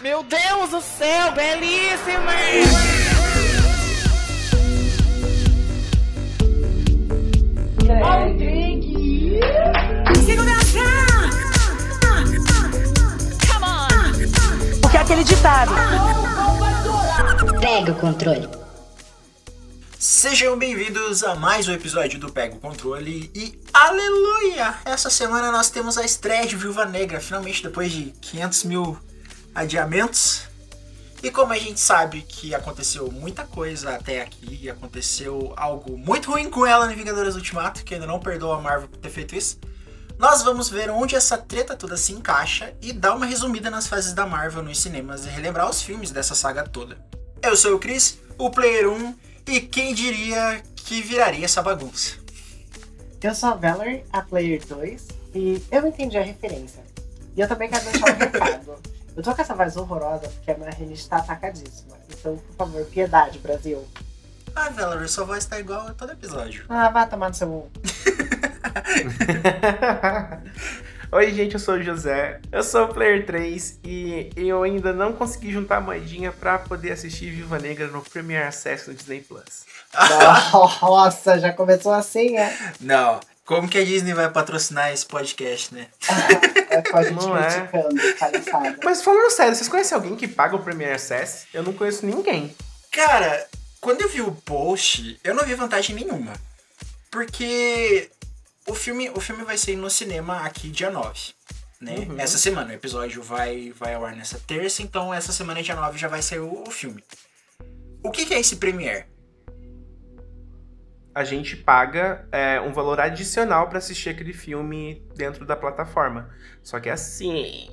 Meu Deus do céu, belíssima! Porque é aquele ditado. Pega o controle. Sejam bem-vindos a mais um episódio do Pega o Controle e aleluia! Essa semana nós temos a estreia de Viúva Negra, finalmente depois de 500 mil adiamentos. E como a gente sabe que aconteceu muita coisa até aqui, aconteceu algo muito ruim com ela no Vingadores Ultimato, que ainda não perdoa a Marvel por ter feito isso, nós vamos ver onde essa treta toda se encaixa e dar uma resumida nas fases da Marvel nos cinemas e relembrar os filmes dessa saga toda. Eu sou o Chris, o Player 1, e quem diria que viraria essa bagunça? Eu sou a Valerie, a Player 2, e eu entendi a referência. E eu também quero deixar um recado. Eu tô com essa voz horrorosa porque a minha rinite tá atacadíssima. Então, por favor, piedade, Brasil. Ah, Valerie, sua voz tá igual a todo episódio. Ah, vá tomar no seu. Oi, gente, eu sou o José. Eu sou o Player 3 e eu ainda não consegui juntar a moedinha pra poder assistir Viva Negra no Premier Access no Disney Plus. Nossa, já começou assim, é? Não, como que a Disney vai patrocinar esse podcast, né? É com a gente Não é. palhaçada. Mas falando sério, vocês conhecem alguém que paga o Premier Access? Eu não conheço ninguém. Cara, quando eu vi o post, eu não vi vantagem nenhuma. Porque o filme, o filme vai sair no cinema aqui dia 9. Né? Uhum. Essa semana, o episódio vai, vai ao ar nessa terça, então essa semana, dia 9, já vai sair o, o filme. O que, que é esse Premiere? A gente paga é, um valor adicional pra assistir aquele filme dentro da plataforma. Só que assim,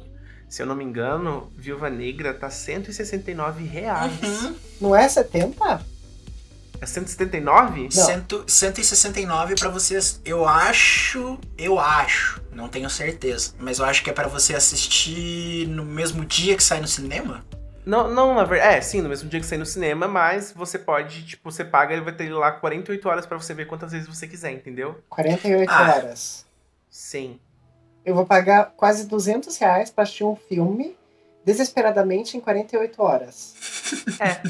se eu não me engano, Viúva Negra tá 169 reais. Uhum. Não é 70? É 179? Não. Cento, 169 pra vocês. Eu acho. Eu acho. Não tenho certeza. Mas eu acho que é pra você assistir no mesmo dia que sai no cinema? Não, não, na verdade. É, sim, no mesmo dia que sair no cinema, mas você pode, tipo, você paga e vai ter lá 48 horas pra você ver quantas vezes você quiser, entendeu? 48 Ah. horas. Sim. Eu vou pagar quase 200 reais pra assistir um filme desesperadamente em 48 horas. É.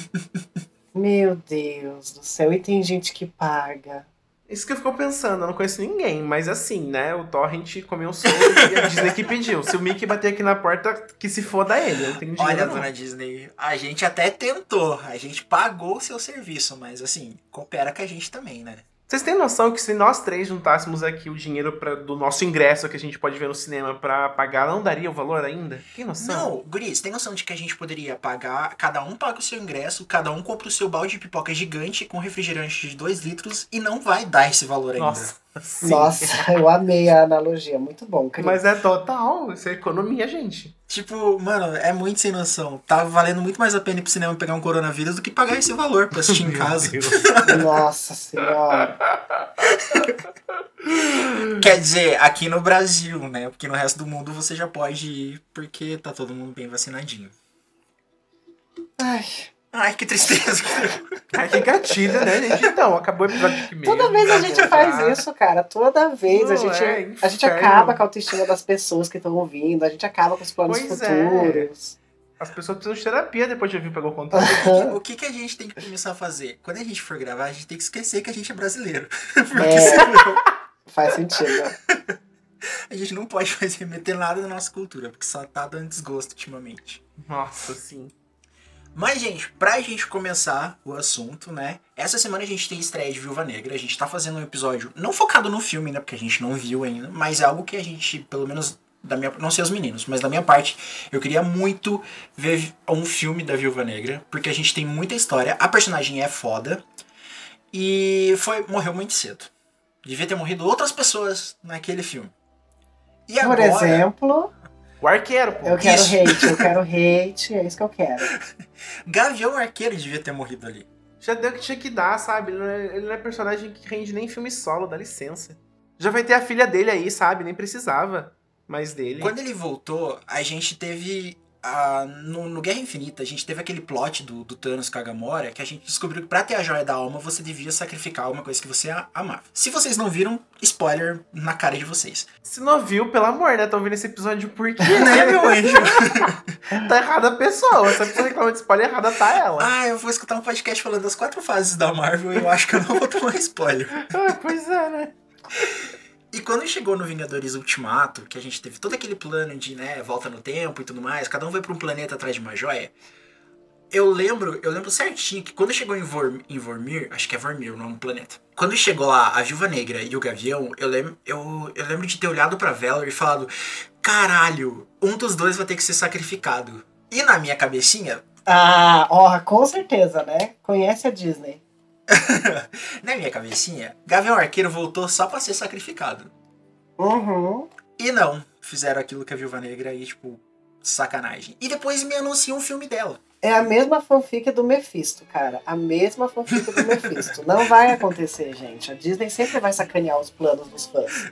Meu Deus do céu, e tem gente que paga. Isso que eu fico pensando, eu não conheço ninguém, mas assim, né? O Torrent comeu solto e a Disney que pediu. Se o Mickey bater aqui na porta, que se foda ele. Eu não tenho. Olha, não. dona Disney, a gente até tentou. A gente pagou o seu serviço, mas assim, coopera com a gente também, né? Vocês têm noção que se nós três juntássemos aqui o dinheiro pra, do nosso ingresso que a gente pode ver no cinema pra pagar, não daria o valor ainda? Tem noção? Não, Guris, tem noção de que a gente poderia pagar, cada um paga o seu ingresso, cada um compra o seu balde de pipoca gigante com refrigerante de 2 litros e não vai dar esse valor ainda. Nossa. Sim. Nossa, eu amei a analogia, muito bom, Cris. Mas é total, isso é economia, gente. Tipo, mano, é muito sem noção. Tá valendo muito mais a pena ir pro cinema pegar um coronavírus do que pagar esse valor pra assistir em casa. Nossa senhora. Quer dizer, aqui no Brasil, né? Porque no resto do mundo você já pode ir porque tá todo mundo bem vacinadinho. Ai, Ai, que tristeza. Ai, que gatilho, né, gente? Então, acabou o episódio aqui mesmo. toda vez a gente faz isso, cara. Toda vez a gente, é a gente acaba com a autoestima das pessoas que estão ouvindo, a gente acaba com os planos Pois é. futuros. As pessoas precisam de terapia depois de ouvir pegou contato. o que, que a gente tem que começar a fazer? Quando a gente for gravar, a gente tem que esquecer que a gente é brasileiro. Porque É. senão Faz sentido. a gente não pode mais remeter nada da nossa cultura, porque só tá dando desgosto ultimamente. Nossa, sim. Mas, gente, pra gente começar o assunto, né? Essa semana a gente tem estreia de Viúva Negra. A gente tá fazendo um episódio não focado no filme, né? Porque a gente não viu ainda, mas é algo que a gente, pelo menos da minha. Não sei os meninos, mas da minha parte, eu queria muito ver um filme da Viúva Negra, porque a gente tem muita história. A personagem é foda. E foi morreu muito cedo. Devia ter morrido outras pessoas naquele filme. E Por agora, exemplo, O arqueiro, pô. eu quero Isso. hate, eu quero hate, é isso que eu quero. Gavião Arqueiro devia ter morrido ali. Já deu o que tinha que dar, sabe? Ele não, é, ele não é personagem que rende nem filme solo, dá licença. Já vai ter a filha dele aí, sabe? Nem precisava mais dele. Quando ele voltou, a gente teve a- no, no Guerra Infinita, a gente teve aquele plot do, do Thanos com a Gamora, que a gente descobriu que pra ter a joia da alma, você devia sacrificar uma coisa que você amava. Se vocês não viram, spoiler na cara de vocês. Se não viu, pelo amor, né? Tô ouvindo esse episódio por quê? né, meu anjo? tá errada a pessoa. Se a pessoa reclama de spoiler, errada tá ela. ah, eu vou escutar um podcast falando das quatro fases da Marvel e eu acho que eu não vou tomar spoiler. Ah, pois é, né? E quando chegou no Vingadores Ultimato, que a gente teve todo aquele plano de, né, volta no tempo e tudo mais, cada um vai pra um planeta atrás de uma joia. Eu lembro, eu lembro certinho que quando chegou em, em Vormir, acho que é Vormir o nome do planeta. Quando chegou lá a Viúva Negra e o Gavião, eu lembro, eu, eu lembro de ter olhado pra Valor e falado: "Caralho, um dos dois vai ter que ser sacrificado". E na minha cabecinha, Ah, ó, com certeza, né? Conhece a Disney. Na minha cabecinha, Gavião Arqueiro voltou só pra ser sacrificado. Uhum. E não, fizeram aquilo que a Viúva Negra e, tipo, sacanagem. E depois me anunciam um filme dela. É a mesma fanfic do Mephisto, cara. A mesma fanfic do Mephisto. Não vai acontecer, gente. A Disney sempre vai sacanear os planos dos fãs.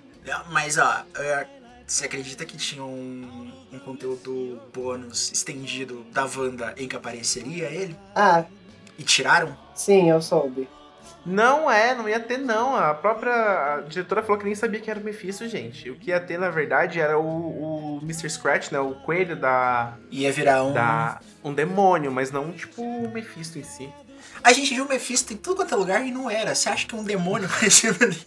Mas, ó, é, você acredita que tinha um, um conteúdo bônus estendido da Wanda em que apareceria ele? Ah, E tiraram? sim, eu soube. Não é, não ia ter, não. A própria diretora falou que nem sabia que era o Mephisto, gente. O que ia ter, na verdade, era o, o Mr. Scratch, né? O coelho da, Ia virar um. da. um demônio, mas não tipo o Mephisto em si. A gente viu o Mephisto em tudo quanto é lugar e não era. Você acha que é um demônio aparecendo ali?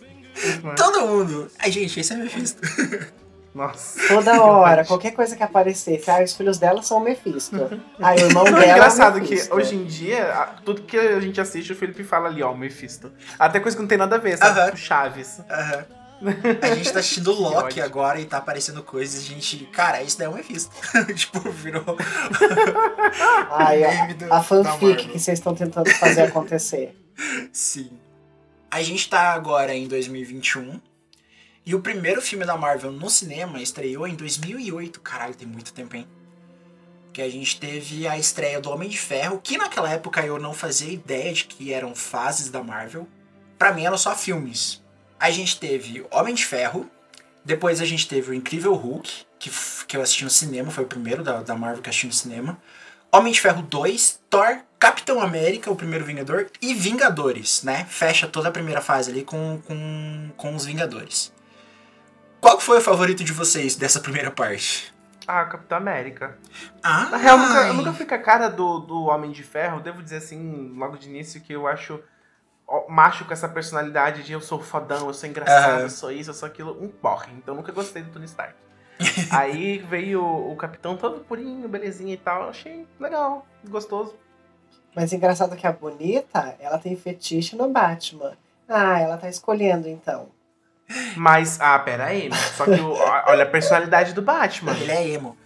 Todo mundo. Ai, gente, esse é Mephisto. Nossa. Toda hora, qualquer coisa que aparecesse, ah, os filhos dela são o Mephisto. Ah, o irmão Não, dela é engraçado é que hoje em dia, a- tudo que a gente assiste, o Felipe fala ali, ó, o Mephisto. Até coisa que não tem nada a ver, sabe? Aham. Tipo Chaves. Aham. A gente tá assistindo Loki agora e tá aparecendo coisas e a gente. Cara, isso daí é um Mephisto. tipo, virou. Ai, a, do- a fanfic que vocês estão tentando fazer acontecer. Sim. A gente tá agora em 2021. E o primeiro filme da Marvel no cinema estreou em 2008. Caralho, tem muito tempo, hein? Que a gente teve a estreia do Homem de Ferro, que naquela época eu não fazia ideia de que eram fases da Marvel. Pra mim eram só filmes. A gente teve Homem de Ferro. Depois a gente teve o Incrível Hulk, que, que eu assisti no cinema, foi o primeiro da, da Marvel que eu assisti no cinema. Homem de Ferro 2, Thor, Capitão América, o primeiro Vingador, e Vingadores, né? Fecha toda a primeira fase ali com, com, com os Vingadores. Qual foi o favorito de vocês dessa primeira parte? Ah, Capitão América. Ah, Na real, eu nunca, eu nunca fui com a cara do, do Homem de Ferro. Devo dizer assim, logo de início, que eu acho macho com essa personalidade de eu sou fodão, eu sou engraçado, Aham. eu sou isso, eu sou aquilo, um porre. Então eu nunca gostei do Tony Stark. Aí veio o, o Capitão todo purinho, belezinha e tal. eu Achei legal, gostoso. Mas engraçado que a bonita, ela tem fetiche no Batman. Ah, ela tá escolhendo então. Mas, ah, pera aí. Só que o- olha a personalidade do Batman. Ele é emo.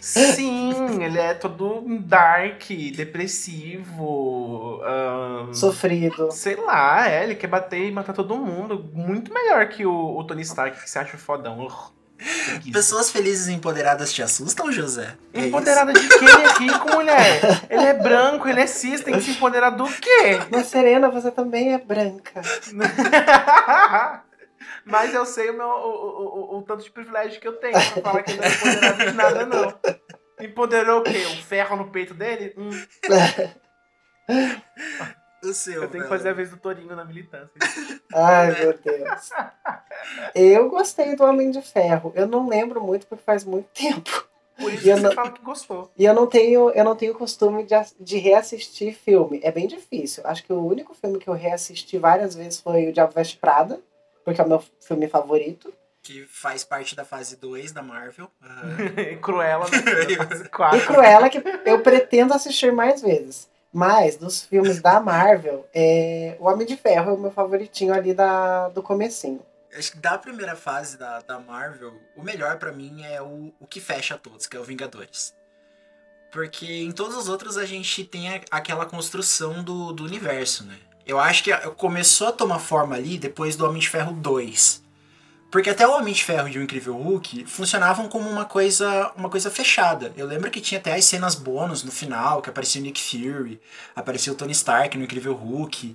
Sim, ele é todo dark, depressivo. ahn, Sofrido. Sei lá, é, ele quer bater e matar todo mundo. Muito melhor que o, o Tony Stark, que se acha fodão. Pessoas felizes e empoderadas te assustam, José? É isso? Empoderada de quê? Ele é rico, mulher. Ele é branco, ele é cis, tem que se empoderar do quê? Mas Serena, você também é branca. Mas eu sei o, meu, o, o, o- o tanto de privilégio que eu tenho pra falar que ele não é empoderado de nada, não. Empoderou o quê? O ferro no peito dele? Hum, O seu, eu tenho que velho. fazer a vez do Torinho na militância. Ai, meu Deus. Eu gostei do Homem de Ferro. Eu não lembro muito porque faz muito tempo. Por isso E eu que você não- fala que gostou. E eu não tenho, eu não tenho costume de, de reassistir filme. É bem difícil. Acho que o único filme que eu reassisti várias vezes foi O Diabo Veste Prada, porque é o meu filme favorito. Que faz parte da fase 2 da Marvel. Aham. Cruella, né? E. Cruella, que eu pretendo assistir mais vezes. Mas, dos filmes da Marvel, é... O Homem de Ferro é o meu favoritinho ali da... do comecinho. Acho que da primeira fase da, da Marvel, o melhor pra mim é o, o que fecha todos, que é o Vingadores. Porque em todos os outros a gente tem a- aquela construção do, do universo, né? Eu acho que começou a tomar forma ali depois do Homem de Ferro 2. Porque até o Homem de Ferro e o Incrível Hulk funcionavam como uma coisa, uma coisa fechada. Eu lembro que tinha até as cenas bônus no final, que aparecia o Nick Fury, aparecia o Tony Stark no Incrível Hulk.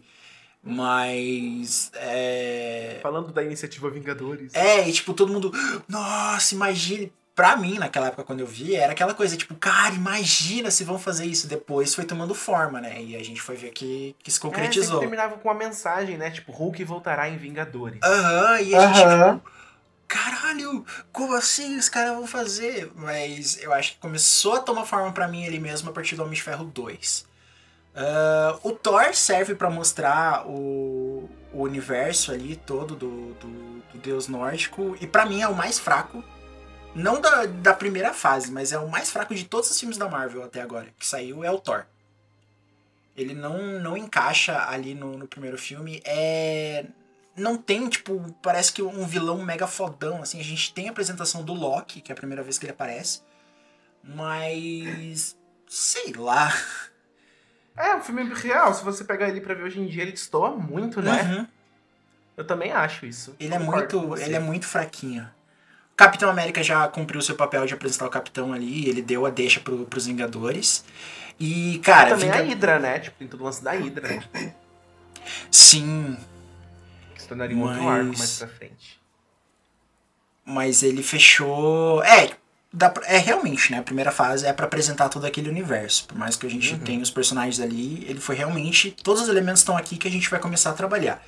Mas. É... Falando da iniciativa Vingadores. É, e tipo, todo mundo. Nossa, imagine. Pra mim, naquela época quando eu vi, era aquela coisa, tipo, cara, imagina se vão fazer isso. Depois foi tomando forma, né? E a gente foi ver que, que se É, concretizou. terminava com uma mensagem, né? Tipo, Hulk voltará em Vingadores. Aham, e a gente, Aham. tipo, caralho, como assim os caras vão fazer? Mas eu acho que começou a tomar forma pra mim ele mesmo a partir do Homem de Ferro 2. Ah, o Thor serve pra mostrar o, o universo ali todo do, do, do deus nórdico, e pra mim é o mais fraco. Não da, da primeira fase, mas é o mais fraco de todos os filmes da Marvel até agora, que saiu é o Thor. Ele não, não encaixa ali no, no primeiro filme. É. Não tem, tipo, parece que um vilão mega fodão, assim. A gente tem a apresentação do Loki, que é a primeira vez que ele aparece. Mas. Sei lá. É, um filme real. Se você pegar ele pra ver hoje em dia, ele destoa muito, né? Uhum. Eu também acho isso. Ele é muito. Ele é muito fraquinho. Capitão América já cumpriu seu papel de apresentar o Capitão ali, ele deu a deixa pro, pros Vingadores. E, cara, E também Vinga- a Hydra, né? Tipo, tem todo o lance da Hydra. sim, Que se tornaria um outro Mas- arco mais pra frente. mas ele fechou. É, dá pra- é realmente, né? A primeira fase é pra apresentar todo aquele universo. Por mais que a gente Uhum. tenha os personagens ali, ele foi realmente. Todos os elementos estão aqui que a gente vai começar a trabalhar.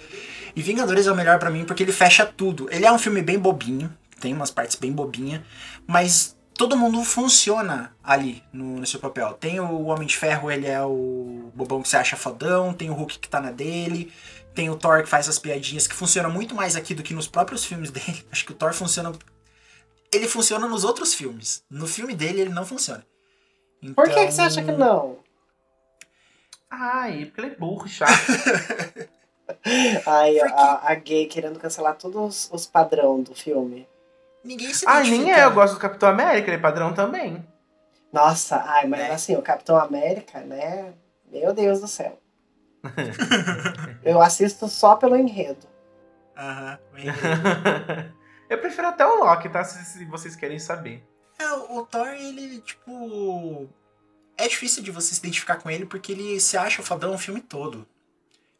E Vingadores é o melhor pra mim porque ele fecha tudo. Ele é um filme bem bobinho, tem umas partes bem bobinha, mas todo mundo funciona ali no, no seu papel. Tem o Homem de Ferro, ele é o bobão que você acha fodão, tem o Hulk que tá na dele, tem o Thor que faz as piadinhas, que funciona muito mais aqui do que nos próprios filmes dele. Acho que o Thor funciona. Ele funciona nos outros filmes. No filme dele, ele não funciona. Por que, Então- que você acha que não? Ai, porque ele é burro, chato. Ai, a, a gay querendo cancelar todos os padrão do filme. Ninguém se Ai, nem é. Eu gosto do Capitão América, ele é padrão também. Nossa, ai, mas Né? assim, o Capitão América, né? Meu Deus do céu. Eu assisto só pelo enredo. Aham. eu prefiro até o Loki, tá? Se, se vocês querem saber. É, o Thor, ele, tipo. É difícil de você se identificar com ele porque ele se acha o fodão o filme todo.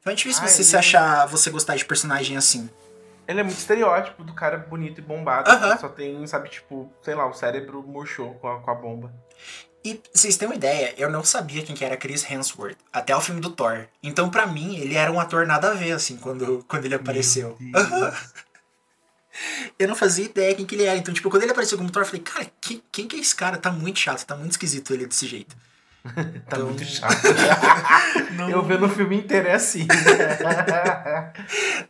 Então é difícil Ah, você ele- se achar, você gostar de personagem assim. Ele é muito estereótipo do cara bonito e bombado. Aham. que Só tem, sabe, tipo, sei lá, o cérebro murchou com a, com a bomba. E vocês têm uma ideia, eu não sabia quem que era Chris Hemsworth até o filme do Thor. Então, pra mim, ele era um ator nada a ver, assim, quando, quando ele apareceu. Eu não fazia ideia quem que ele era. Então, tipo, quando ele apareceu como Thor, eu falei, cara, quem, quem que é esse cara? Tá muito chato, tá muito esquisito ele desse jeito. Tá Então- muito chato. Não, eu vendo o filme inteiro é assim.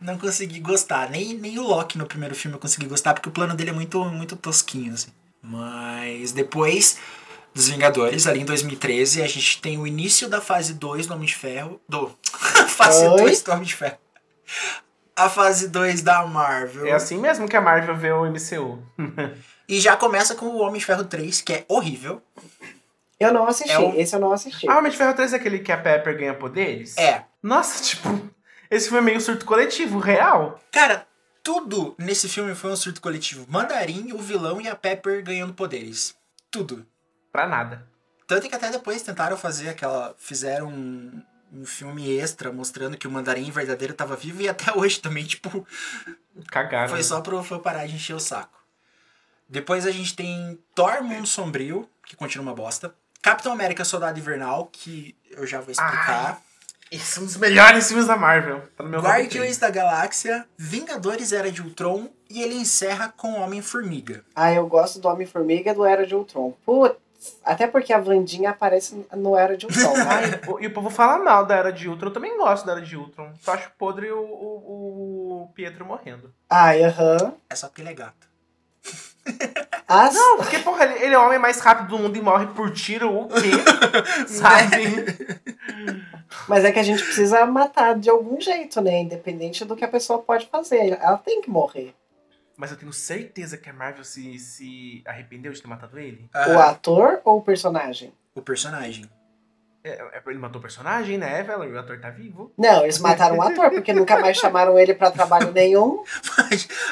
não consegui gostar. Nem, nem o Loki no primeiro filme eu consegui gostar, porque o plano dele é muito, muito tosquinho, assim. Mas depois dos Vingadores, ali em 2013, a gente tem o início da fase 2 do Homem de Ferro. Do. fase Oi? 2 do Homem de Ferro. A fase 2 da Marvel. é assim mesmo que a Marvel vê o MCU. E já começa com o Homem de Ferro 3, que é horrível. Eu não assisti, É o- esse eu não assisti. Ah, Homem de Ferro 3 é aquele que a Pepper ganha poderes? É. Nossa, tipo, esse foi meio surto coletivo, real. Cara, tudo nesse filme foi um surto coletivo. Mandarim, o vilão e a Pepper ganhando poderes. Tudo. Pra nada. Tanto que até depois tentaram fazer aquela. Fizeram um, um filme extra mostrando que o mandarim verdadeiro tava vivo e até hoje também, tipo, Cagaram. foi só pro fã parar de encher o saco. Depois a gente tem Thor Mundo Sombrio, que continua uma bosta. Capitão América Soldado Invernal, que eu já vou explicar. Esse é um dos melhores filmes da Marvel. Tá no meu Guardiões da Galáxia, Vingadores Era de Ultron e ele encerra com Homem-Formiga. Ah, eu gosto do Homem-Formiga e do Era de Ultron. Putz, até porque a Wandinha aparece no Era de Ultron. Ai, e o povo fala mal da Era de Ultron. Eu também gosto da Era de Ultron. Só acho podre o, o, o Pietro morrendo. Ai, aham. É só porque ele é gato. As... Não, porque, porra, ele, ele é o homem mais rápido do mundo e morre por tiro, o quê? Sabe? Mas é que a gente precisa matar de algum jeito, né? Independente do que a pessoa pode fazer. Ela tem que morrer. Mas eu tenho certeza que a Marvel se, se arrependeu de ter matado ele. O Ah, ator ou o personagem? o personagem. É, é, ele matou o personagem, né, Valerie? O ator tá vivo. Não, eles mataram o ator, porque nunca mais chamaram ele pra trabalho nenhum.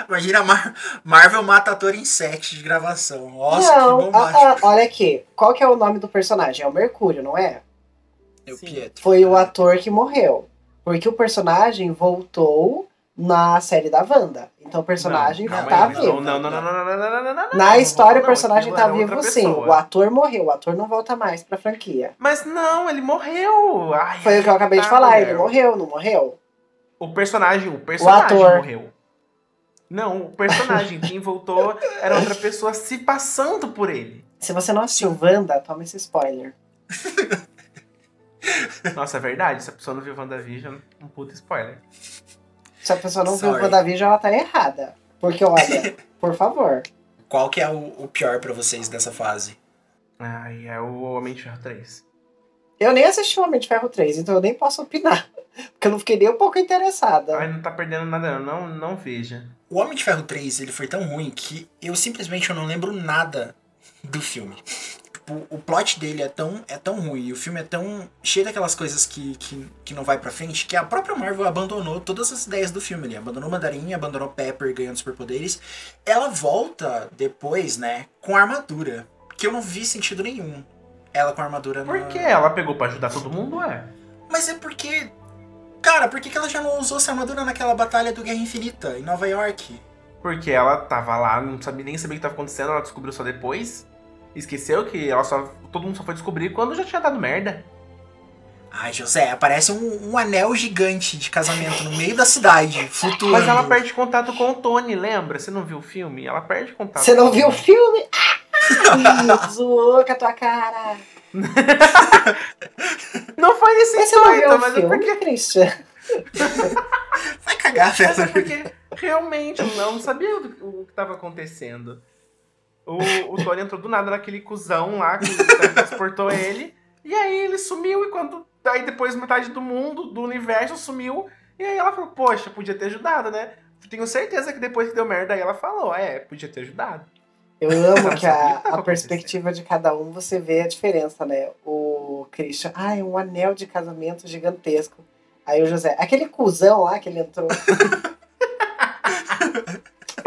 Imagina a Mar- Marvel mata ator em set de gravação. Nossa, não, que bombástico. ah, ah, olha aqui. Qual que é o nome do personagem? É o Mercúrio, não é? É o Sim. Pietro. Foi o ator que morreu. Porque o personagem voltou na série da Wanda. Então o personagem Não, tá aí, vivo. Não, não, não, não, não, não, não, não, não, não, Na não, história, não, o personagem tá vivo sim. O ator morreu. O ator não volta mais pra franquia. Mas não, ele morreu. Ai, Foi o que eu acabei de tá, falar. Ele morreu, não morreu? O personagem, o personagem ator. morreu. Não, o personagem, quem voltou era outra pessoa se passando por ele. Se você não assistiu Wanda, toma esse spoiler. Nossa, é verdade, se a pessoa não viu WandaVision, um puta spoiler. Se a pessoa não viu Sorry. WandaVision, ela tá errada. Porque, olha, por favor. Qual que é o, o pior pra vocês dessa fase? Ai, é o Homem de Ferro 3. Eu nem assisti o Homem de Ferro 3, então eu nem posso opinar. Porque eu não fiquei nem um pouco interessada. Ai, não tá perdendo nada, não, não, não veja. O Homem de Ferro 3, ele foi tão ruim que eu simplesmente eu não lembro nada do filme. O plot dele é tão, é tão ruim, e o filme é tão cheio daquelas coisas que, que, que não vai pra frente, que a própria Marvel abandonou todas as ideias do filme ali. Abandonou Mandarim, abandonou Pepper ganhando superpoderes. Ela volta depois, né, com a armadura. Que eu não vi sentido nenhum. Ela com a armadura Por na... que ela pegou pra ajudar todo mundo, é? Mas é porque. Cara, por que, que ela já não usou essa armadura naquela batalha do Guerra Infinita, em Nova York? Porque ela tava lá, não sabia nem saber o que tava acontecendo, ela descobriu só depois. Esqueceu que ela só. Todo mundo só foi descobrir quando já tinha dado merda. Ai, José, aparece um, um anel gigante de casamento no meio da cidade, flutuando. Mas ela perde contato com o Tony, lembra? Você não viu o filme? Ela perde contato. Você não viu o filme? Ah! Zoou com a tua cara. Não foi nesse Mas intuito, o mas é filme, porque. Christian? Vai cagar, Mas é velho. porque realmente eu não sabia o, que tava acontecendo. O, o Tony entrou do nada naquele cuzão lá que transportou ele. E aí ele sumiu e quando. Aí depois metade do mundo, do universo, sumiu. E aí ela falou, poxa, podia ter ajudado, né? Tenho certeza que depois que deu merda aí ela falou, é, podia ter ajudado. Eu amo que a, a perspectiva de cada um você vê a diferença, né? O Christian, ah, é um anel de casamento gigantesco. Aí o José, aquele cuzão lá que ele entrou.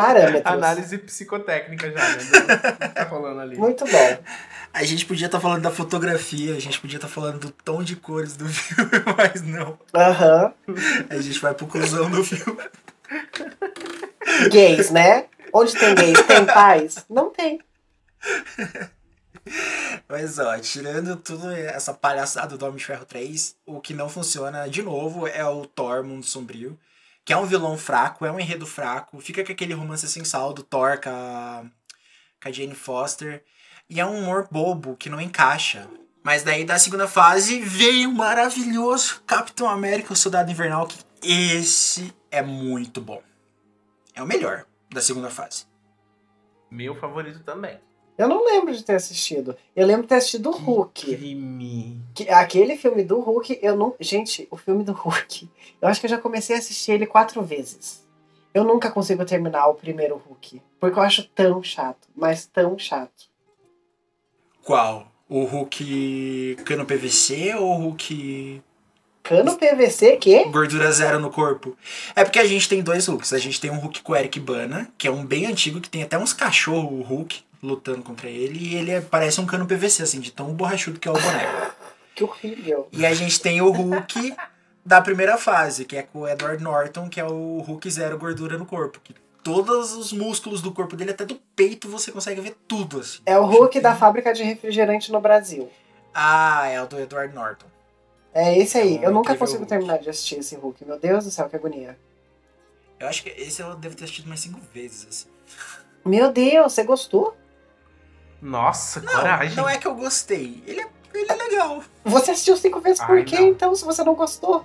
Parâmetros. Análise psicotécnica já, né? tá rolando ali. Muito bom. A gente podia estar falando da fotografia, a gente podia estar falando do tom de cores do filme, mas não. Aham. A gente vai pro cuzão do filme. Gays, né? Onde tem gays, tem paz? Não tem. Mas ó, tirando tudo essa palhaçada do Homem de Ferro 3, o que não funciona, de novo, é o Thor Mundo Sombrio. Que é um vilão fraco, é um enredo fraco. Fica com aquele romance sem sal do Thor com a, com a Jane Foster. E é um humor bobo que não encaixa. Mas daí da segunda fase veio o maravilhoso Capitão América, o Soldado Invernal, que esse é muito bom. É o melhor da segunda fase. Meu favorito também. Eu não lembro de ter assistido. Eu lembro de ter assistido o Hulk. Crime. Que- aquele filme do Hulk, eu não. Gente, o filme do Hulk. Eu acho que eu já comecei a assistir ele quatro vezes. Eu nunca consigo terminar o primeiro Hulk. Porque eu acho tão chato. Mas tão chato. Qual? O Hulk cano PVC ou o Hulk Cano PVC, que? gordura zero no corpo? É porque a gente tem dois Hulks. A gente tem um Hulk com o Eric Bana, que é um bem antigo, que tem até uns cachorros Hulk lutando contra ele. E ele é- parece um cano PVC, assim, de tão borrachudo que é o boneco. Que horrível. E a gente tem o Hulk da primeira fase, que é com o Edward Norton, que é o Hulk zero gordura no corpo. Que todos os músculos do corpo dele, até do peito, você consegue ver tudo, assim. É o Hulk da fábrica de refrigerante no Brasil. Ah, é o do Edward Norton. É esse aí. É um Eu nunca consigo Hulk. terminar de assistir esse Hulk. Meu Deus do céu, que agonia. Eu acho que esse eu devo ter assistido mais cinco vezes, assim. Meu Deus, você gostou? Nossa, Não, coragem. não é que eu gostei. Ele é, ele é legal. Você assistiu cinco vezes por Ai, quê, não. então, se você não gostou?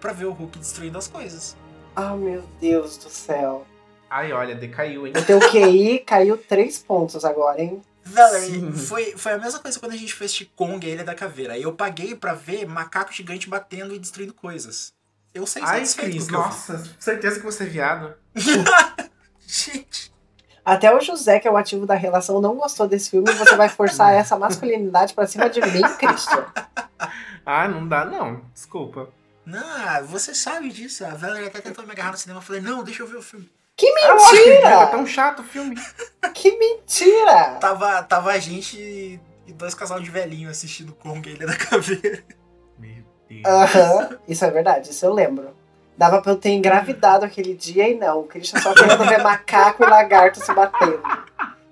Pra ver o Hulk destruindo as coisas. Ah, meu Deus do céu. Ai, olha, decaiu, hein? O teu QI caiu três pontos agora, hein? Valerie, Sim. foi, foi a mesma coisa quando a gente fez de Kong, a Ilha da Caveira. Aí eu paguei pra ver macaco gigante batendo e destruindo coisas. Eu sei Ai, Cris, nossa, certeza que você é viado. Gente, Até o José, que é o ativo da relação, não gostou desse filme e você vai forçar essa masculinidade pra cima de mim, Christian. Ah, não dá não, desculpa. não, você sabe disso. A Valerie até tentou me agarrar no cinema. Eu falei, não, deixa eu ver o filme. Que Ah, É mentira! tão chato o filme. Que mentira! Tava, tava a gente e dois casal de velhinho assistindo Kong, a Ilha da Caveira. Meu Deus. Aham, isso é verdade, isso eu lembro. Dava pra eu ter engravidado aquele dia e não. O Christian só querendo ver macaco e lagarto se batendo.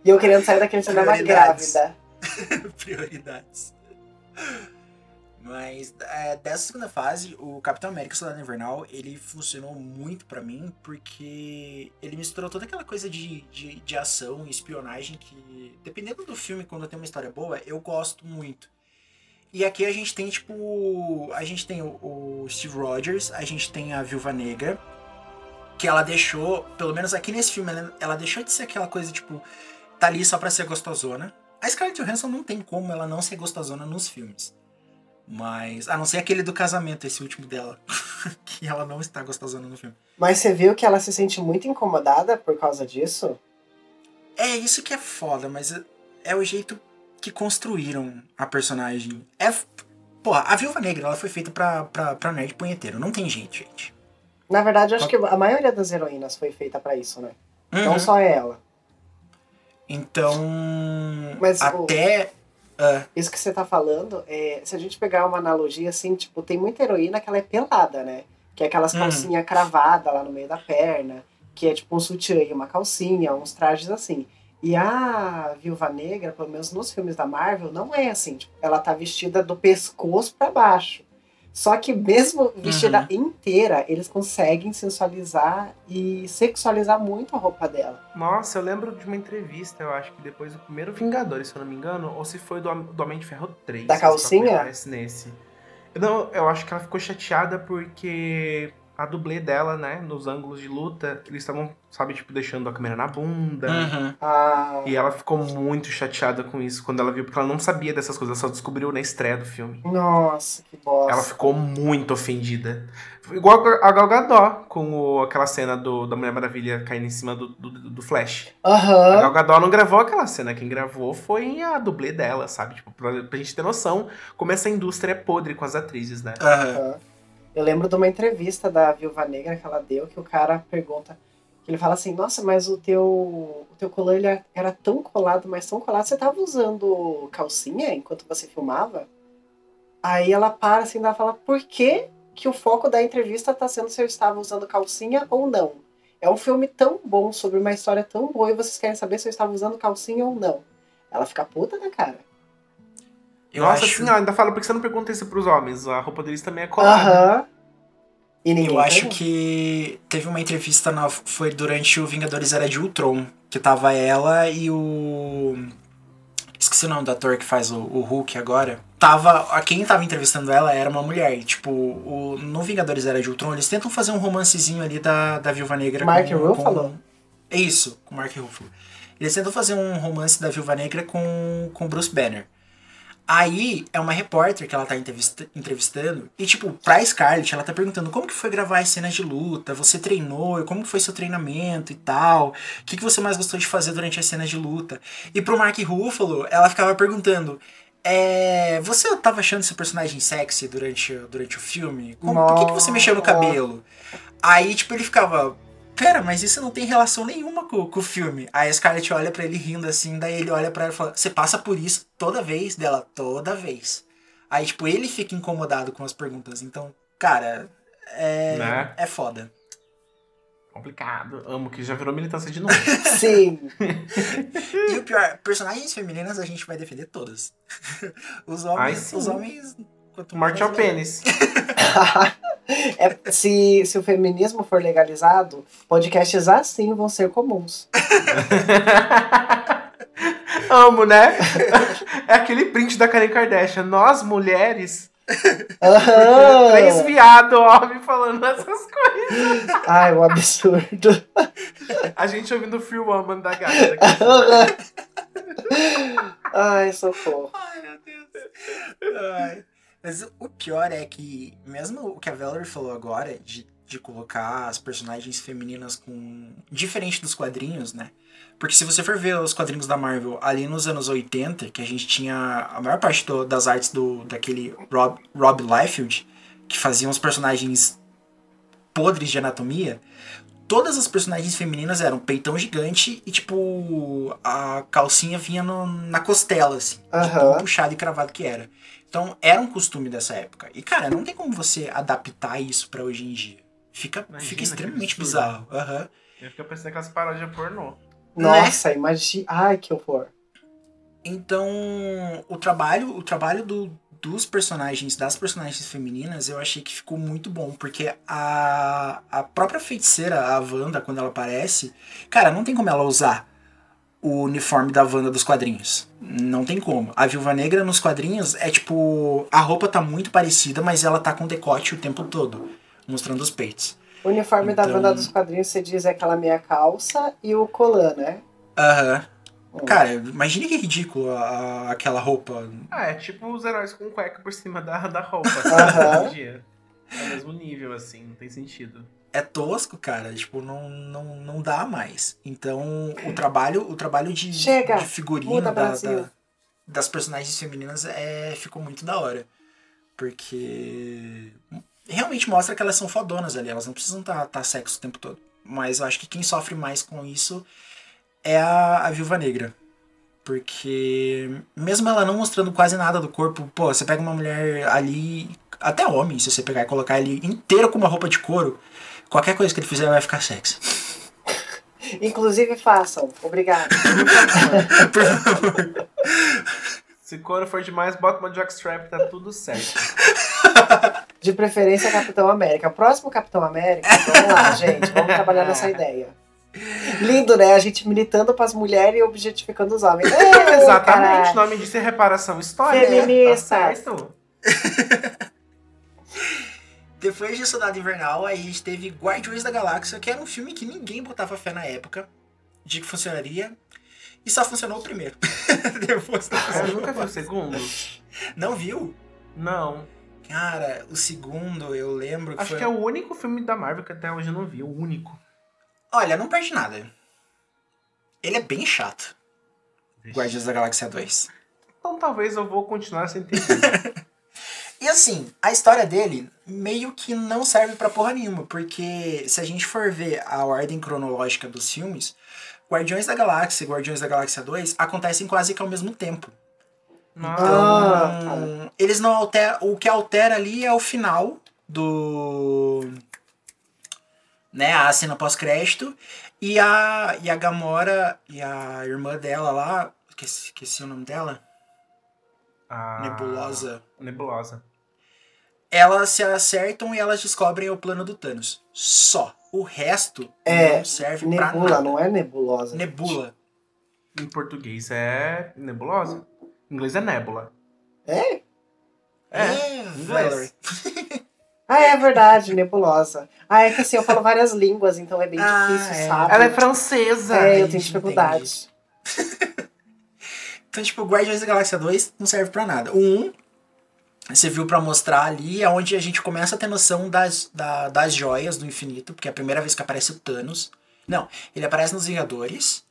E eu querendo sair daquele cinema grávida. Prioridades. Mas é, dessa segunda fase, o Capitão América Soldado Invernal, ele funcionou muito pra mim, porque ele misturou toda aquela coisa de, de, de ação e espionagem que, dependendo do filme, quando tem uma história boa, eu gosto muito. E aqui a gente tem, tipo, a gente tem o, o Steve Rogers, a gente tem a Viúva Negra, que ela deixou, pelo menos aqui nesse filme, ela, deixou de ser aquela coisa, tipo, tá ali só pra ser gostosona. A Scarlett Johansson não tem como ela não ser gostosona nos filmes. Mas, a não ser aquele do casamento, esse último dela, que ela não está gostosona no filme. Mas você viu que ela se sente muito incomodada por causa disso? É isso que é foda, mas é o jeito que construíram a personagem. É, pô, a Viúva Negra, ela foi feita pra, pra, pra nerd punheteiro, não tem jeito, gente. Na verdade, eu acho que a maioria das heroínas foi feita pra isso, né? Não Uhum. só ela. Então, Mas, até... ah, Isso que você tá falando, é, se a gente pegar uma analogia assim, tipo, tem muita heroína que ela é pelada, né? Que é aquelas Uhum. calcinhas cravadas lá no meio da perna, que é tipo um sutiã e uma calcinha, uns trajes assim. E a Viúva Negra, pelo menos nos filmes da Marvel, não é assim. Tipo, ela tá vestida do pescoço pra baixo. Só que mesmo vestida inteira, eles conseguem sensualizar e sexualizar muito a roupa dela. Nossa, eu lembro de uma entrevista, eu acho que depois do primeiro Vingadores, se eu não me engano, ou se foi do, do Homem de Ferro 3. Da calcinha? Aparece nesse. Não, eu acho que ela ficou chateada porque a dublê dela, né, nos ângulos de luta, eles estavam, sabe, tipo, deixando a câmera na bunda. uhum. Ah, E ela ficou muito chateada com isso quando ela viu, porque ela não sabia dessas coisas, ela só descobriu na estreia do filme. nossa, que bosta. Ela ficou muito ofendida. Igual a Gal Gadot, com o- aquela cena do, da Mulher Maravilha caindo em cima do, do, do Flash. A Aham. Gal Gadot não gravou aquela cena, quem gravou foi a dublê dela, sabe? Tipo, pra, pra gente ter noção como essa indústria é podre com as atrizes, né? Aham. Aham. Eu lembro de uma entrevista da Viúva Negra que ela deu, que o cara pergunta, que ele fala assim, nossa, mas o teu, o teu colã ele era tão colado, mas tão colado, você tava usando calcinha enquanto você filmava? Aí ela para assim, ela fala, por que, que o foco da entrevista tá sendo se eu estava usando calcinha ou não? É um filme tão bom, sobre uma história tão boa, e vocês querem saber se eu estava usando calcinha ou não. Ela fica puta, né, cara? Eu Nossa, acho, assim, ela ainda fala, porque você não pergunta isso pros homens? A roupa deles também é colada. Aham. E ninguém eu acho que teve uma entrevista, na, foi durante o Vingadores Era de Ultron, que tava ela e o... Esqueci o nome do ator que faz o, o Hulk agora. Tava, a quem tava entrevistando ela era uma mulher. E, tipo, o, no Vingadores Era de Ultron, eles tentam fazer um romancezinho ali da, da Viúva Negra Mark com, Ruffalo? com- É isso, com o Mark Ruffalo. Eles tentam fazer um romance da Viúva Negra com com o Bruce Banner. Aí é uma repórter que ela tá entrevista- entrevistando. E, tipo, pra Scarlett, ela tá perguntando como que foi gravar as cenas de luta, você treinou, como que foi seu treinamento e tal. O que, que você mais gostou de fazer durante as cenas de luta? E pro Mark Ruffalo, ela ficava perguntando. É, você tava achando seu personagem sexy durante, durante o filme? Como- por que, que você mexeu no cabelo? Aí, tipo, ele ficava. Pera, mas isso não tem relação nenhuma com, com o filme. Aí a Scarlett olha pra ele rindo assim, daí ele olha pra ela e fala: Você passa por isso toda vez dela? Toda vez. Aí, tipo, ele fica incomodado com as perguntas. Então, cara, é, Né? é foda. Complicado. Amo, que já virou militância de novo. Sim. E o pior, personagens femininas a gente vai defender todas. Os Ai, homens. sim. os homens. Quanto Morte ao pênis. É, se, se o feminismo for legalizado, podcasts assim vão ser comuns. Amo, né? É aquele print da Karen Kardashian. Nós, mulheres, Aham. três viado homem falando essas coisas. Ai, um absurdo. A gente ouvindo Free Woman da gata. daqui. Ai, socorro. Ai, meu Deus. Ai. Mas o pior é que, mesmo o que a Valerie falou agora, de, de colocar as personagens femininas com. diferente dos quadrinhos, né? Porque se você for ver os quadrinhos da Marvel ali nos anos 80, que a gente tinha a maior parte do- das artes do daquele Rob, Rob Liefeld, que fazia uns personagens podres de anatomia, todas as personagens femininas eram peitão gigante e, tipo, a calcinha vinha no- na costela, assim. De tão puxado e cravado que era. Então, era um costume dessa época. E, cara, não tem como você adaptar isso pra hoje em dia. Fica, Imagina fica extremamente bizarro. Aham. Eu fico pensando aquelas paródias pornô. Nossa, imagina. Ai, que horror. Então, o trabalho, o trabalho do, dos personagens, das personagens femininas, eu achei que ficou muito bom, porque a, a própria feiticeira, a Wanda, quando ela aparece, cara, não tem como ela usar o uniforme da Wanda dos quadrinhos. Não tem como. A Viúva Negra nos quadrinhos é tipo, a roupa tá muito parecida, mas ela tá com decote o tempo todo, mostrando os peitos. O uniforme da Então- banda dos quadrinhos, você diz, é aquela meia calça e o colã, né? Aham. Hum. Cara, imagine que ridículo a- a- aquela roupa. Ah, é tipo os heróis com cueca por cima da, da roupa. É o mesmo nível, assim, não tem sentido. É tosco, cara. Tipo, não, não, não dá mais. Então, o trabalho, o trabalho de, Chega! de figurino da- da- das personagens femininas é, ficou muito da hora. Porque realmente mostra que elas são fodonas ali. Elas não precisam estar tá, sexo o tempo todo. Mas eu acho que quem sofre mais com isso é a, a Viúva Negra. Porque mesmo ela não mostrando quase nada do corpo, pô, você pega uma mulher ali, até homem, se você pegar e colocar ele inteiro com uma roupa de couro, qualquer coisa que ele fizer vai ficar sexy. Inclusive, façam. Obrigado. Por favor. Se couro for demais, bota uma jockstrap, tá tudo certo. De preferência, Capitão América. Próximo Capitão América, vamos lá, gente. Vamos trabalhar nessa ideia. Lindo, né? A gente militando pras mulheres e objetificando os homens. Ei, Exatamente, o nome disso é reparação histórica. Feministas. Tá certo? Depois de Soldado Invernal, a gente teve Guardiões da Galáxia, que era um filme que ninguém botava fé na época de que funcionaria. E só funcionou o primeiro. Depois não Ah, eu funcionou nunca vi o segundo. Não viu? Não. Cara, o segundo eu lembro que Acho foi. que é o único filme da Marvel que até hoje eu não vi. O único. Olha, não perde nada. Ele é bem chato. Guardiões da Galáxia 2. Então talvez eu vou continuar sem entender. E assim, a história dele meio que não serve pra porra nenhuma, porque se a gente for ver a ordem cronológica dos filmes, Guardiões da Galáxia e Guardiões da Galáxia 2 acontecem quase que ao mesmo tempo. Nossa. Ah, Então, eles não alteram. O que altera ali é o final do. Né, a cena pós-crédito. E a, e a Gamora e a irmã dela lá. Esqueci, esqueci o nome dela. Ah, Nebulosa. Nebulosa. Elas se acertam e elas descobrem o plano do Thanos. Só. O resto É, não serve pra Nebula, nada. não é nebulosa. Nebula. Em português é nebulosa. Em inglês é nébula. É? É, inglês. Valerie. Ah, é verdade, nebulosa. Ah, é que assim, eu falo várias línguas, então é bem Ah, difícil, é. sabe? Ela é francesa. É, eu tenho dificuldade. Então, tipo, Guardiões da Galáxia 2 não serve pra nada. O 1 você viu pra mostrar ali é onde a gente começa a ter noção das, da- das joias do infinito, porque é a primeira vez que aparece o Thanos. Não, ele aparece nos Vingadores,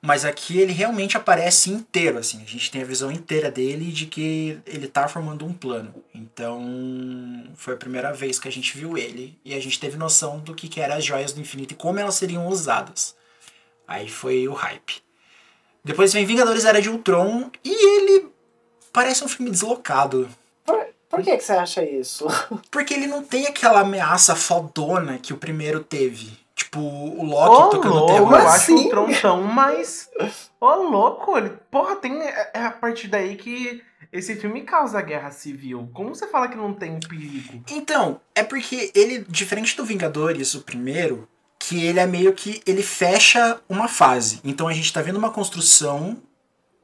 mas aqui ele realmente aparece inteiro, assim. A gente tem a visão inteira dele de que ele tá formando um plano. Então, foi a primeira vez que a gente viu ele e a gente teve noção do que, que eram as joias do infinito e como elas seriam usadas. Aí foi o hype. Depois vem Vingadores Era de Ultron e ele parece um filme deslocado. Por, por que, que você acha isso? Porque ele não tem aquela ameaça fodona que o primeiro teve. Tipo, o Loki tocando louco, terror. eu assim? acho o Tron tão mais... Ô, louco, ele... Porra, tem... É é a partir daí que esse filme causa guerra civil. Como você fala que não tem um perigo? Então, é porque ele, diferente do Vingadores, o primeiro, que ele é meio que. Ele fecha uma fase. Então a gente tá vendo uma construção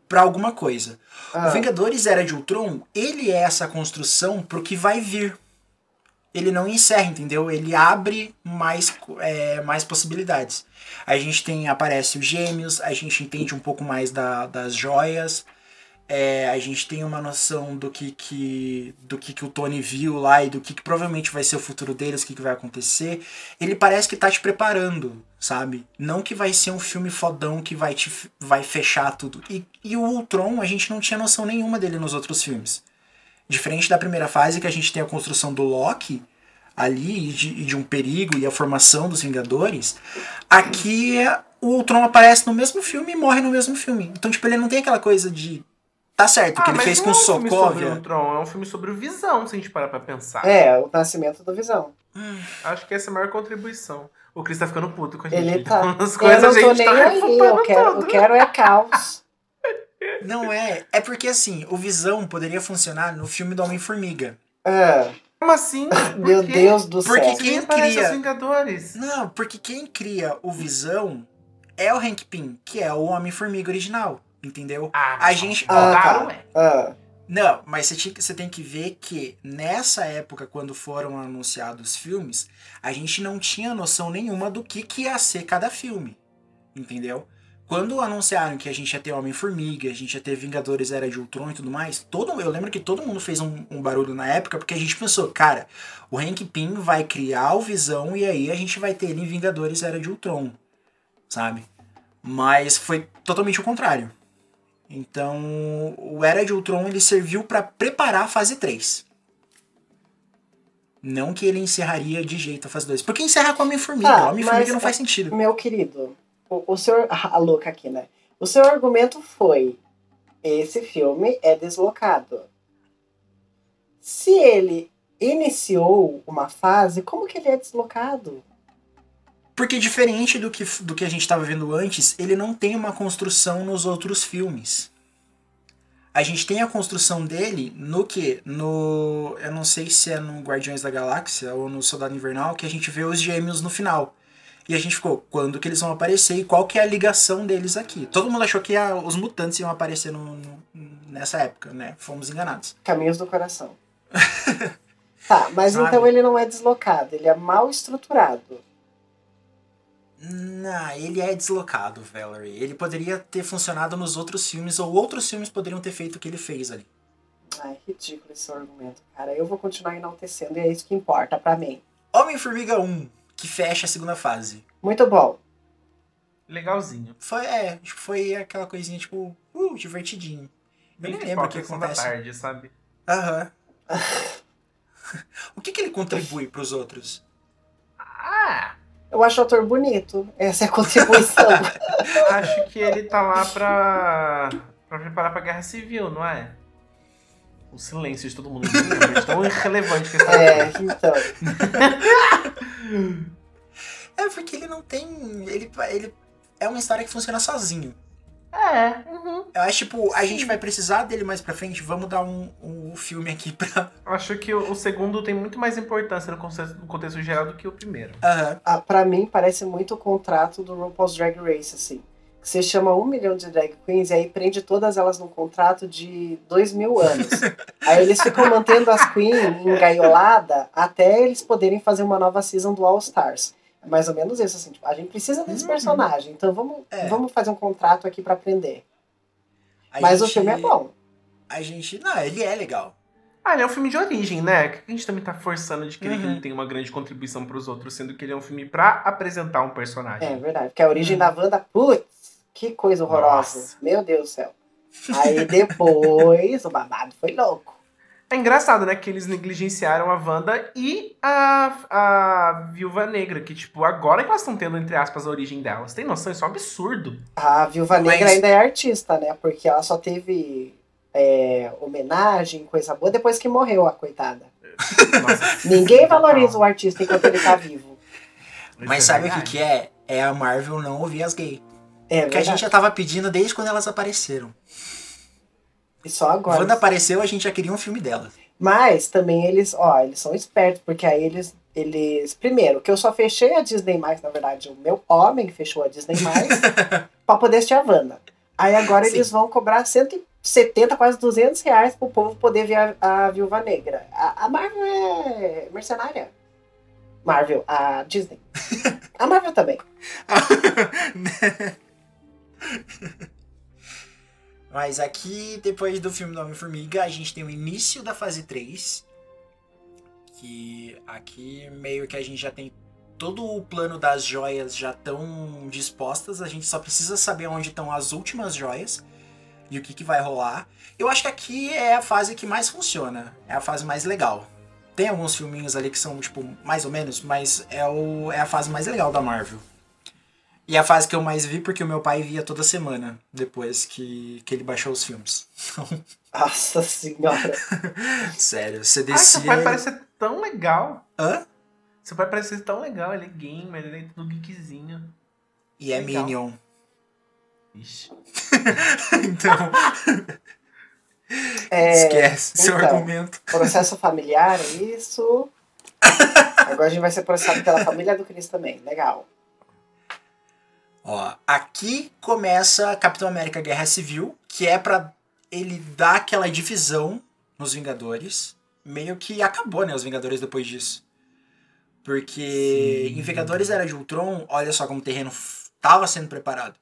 pra alguma coisa. Ah, O Vingadores Era de Ultron, ele é essa construção pro que vai vir. Ele não encerra, entendeu? Ele abre mais, é, mais possibilidades. A gente tem, aparece os gêmeos, a gente entende um pouco mais da- das joias, é, a gente tem uma noção do que, que, do que, que o Tony viu lá e do que, que provavelmente vai ser o futuro deles, o que, que vai acontecer. Ele parece que tá te preparando, sabe? Não que vai ser um filme fodão que vai, te, vai fechar tudo. E, e o Ultron, a gente não tinha noção nenhuma dele nos outros filmes. Diferente da primeira fase, que a gente tem a construção do Loki ali, e de, e de um perigo e a formação dos Vingadores, aqui é- o Ultron aparece no mesmo filme e morre no mesmo filme. Então, tipo, ele não tem aquela coisa de. Tá certo, o que ele fez não com é um filme sobre Sokovia. o Tron, é um filme sobre o Visão, se a gente parar pra pensar. É, o nascimento do Visão. Acho que essa é a maior contribuição. O Chris tá ficando puto com a gente. Ele tá. As eu coisas não a tô gente nem tá aí, eu quero, tudo. eu quero é caos. Não é. É porque assim, o Visão poderia funcionar no filme do Homem-Formiga. Ah, Como assim? Meu? Deus do Porque céu. quem Quem cria- os Vingadores? Não, porque quem cria o Visão é o Hank Pym, que é o Homem-Formiga original. Entendeu? Ah, A gente- Ah, tá. Ah, Não, mas você, você tem que ver que nessa época, quando foram anunciados os filmes, a gente não tinha noção nenhuma do que, que ia ser cada filme. Entendeu? Quando anunciaram que a gente ia ter Homem-Formiga, a gente ia ter Vingadores Era de Ultron e tudo mais, todo, eu lembro que todo mundo fez um, um barulho na época, porque a gente pensou, cara, o Hank Pym vai criar o Visão e aí a gente vai ter ele em Vingadores Era de Ultron, sabe? Mas foi totalmente o contrário. Então, o Era de Ultron ele serviu pra preparar a fase 3. Não que ele encerraria de jeito a fase 2. Porque encerra com a Homem-Formiga. Tá, a Homem-Formiga não faz sentido. meu querido, o, o senhor. A louca aqui, né? O seu argumento foi: esse filme é deslocado. Se ele iniciou uma fase, como que ele é deslocado? Porque diferente do que, do que a gente estava vendo antes, ele não tem uma construção nos outros filmes. A gente tem a construção dele no que? No. Eu não sei se é no Guardiões da Galáxia ou no Soldado Invernal, que a gente vê os gêmeos no final. E a gente ficou, quando que eles vão aparecer e qual que é a ligação deles aqui? Todo mundo achou que a- os mutantes iam aparecer no- no- nessa época, né? Fomos enganados. Caminhos do coração. tá, mas Sabe? então ele não é deslocado, ele é mal estruturado. Não, ele é deslocado, Valerie. Ele poderia ter funcionado nos outros filmes, ou outros filmes poderiam ter feito o que ele fez ali. Ai, ridículo esse argumento, cara. Eu vou continuar enaltecendo e é isso que importa pra mim. Homem-Formiga 1, que fecha a segunda fase. Muito bom. Legalzinho. Foi, é, acho que foi aquela coisinha, tipo, uh, divertidinho. Eu Bem nem lembro o que acontece. tarde, sabe? Aham. o que, que ele contribui pros outros? Ah, Eu acho o ator bonito. Essa é a contribuição. acho que ele tá lá pra, pra preparar pra guerra civil, não é? O silêncio de todo mundo. de tão irrelevante que esse é, então. É, porque ele não tem. Ele, ele é uma história que funciona sozinho. É, uhum. Eu acho, tipo, a Sim. gente vai precisar dele mais pra frente. Vamos dar um, um filme aqui pra. Acho que o, o segundo tem muito mais importância no contexto, no contexto geral do que o primeiro. Aham. Ah, pra mim, parece muito o contrato do RuPaul's Drag Race, assim. Que Você chama um milhão de drag queens e aí prende todas elas num contrato de dois mil anos. aí eles ficam mantendo as queens engaiolada até eles poderem fazer uma nova season do All Stars. É mais ou menos isso, assim. Tipo, a gente precisa desse Uhum. personagem, então vamos, É. vamos fazer um contrato aqui pra prender. A Mas o gente- filme é bom. A gente. Não, ele é legal. Ah, ele é um filme de origem, né? Que a gente também tá forçando de querer que Uhum. ele tenha uma grande contribuição pros outros, sendo que ele é um filme pra apresentar um personagem. É verdade. Porque a origem Hum. da Wanda, putz, que coisa horrorosa. Nossa. Meu Deus do céu. Aí depois o babado foi louco. É engraçado, né? Que eles negligenciaram a Wanda e a, a Viúva Negra, que, tipo, agora que elas estão tendo, entre aspas, a origem delas. Tem noção? Isso é um absurdo. A Viúva Negra Mas- ainda é artista, né? Porque ela só teve é, homenagem, coisa boa, depois que morreu a coitada. Nossa, Ninguém valoriza o artista enquanto ele tá vivo. Mas sabe o que, que é? É a Marvel não ouvir as gays. É Porque a gente já tava pedindo desde quando elas apareceram. E só agora. Quando apareceu, a gente já queria um filme dela. Mas também eles, ó, eles são espertos, porque aí eles, eles. Primeiro, que eu só fechei a Disney, na verdade, o meu homem fechou a Disney, pra poder assistir a Wanda. Aí agora Sim. eles vão cobrar 170, quase 200 reais pro povo poder ver a, a Viúva Negra. A, a Marvel é mercenária. Marvel, a Disney. A Marvel também. Mas aqui, depois do filme do Homem-Formiga, a gente tem o início da fase 3. Que aqui meio que a gente já tem todo o plano das joias já tão dispostas. A gente só precisa saber onde estão as últimas joias e o que, que vai rolar. Eu acho que aqui é a fase que mais funciona. É a fase mais legal. Tem alguns filminhos ali que são, tipo, mais ou menos, mas é, o, é a fase mais legal da Marvel. E é a fase que eu mais vi porque o meu pai via toda semana, depois que, que ele baixou os filmes. Nossa senhora. Sério, você Ah, descia. seu pai parece ser tão legal. Hã? Seu pai parece ser tão legal, ele é gamer, ele é tudo geekzinho. E é Legal. Minion. Ixi. Então, É, esquece seu então. argumento. Processo familiar, isso. Agora a gente vai ser processado pela família do Cris também. Legal. Ó, aqui começa Capitão América Guerra Civil, que é pra ele dar aquela divisão nos Vingadores. Meio que acabou, né, os Vingadores depois disso. Porque Sim. em Vingadores Era de Ultron, olha só como o terreno f- tava sendo preparado.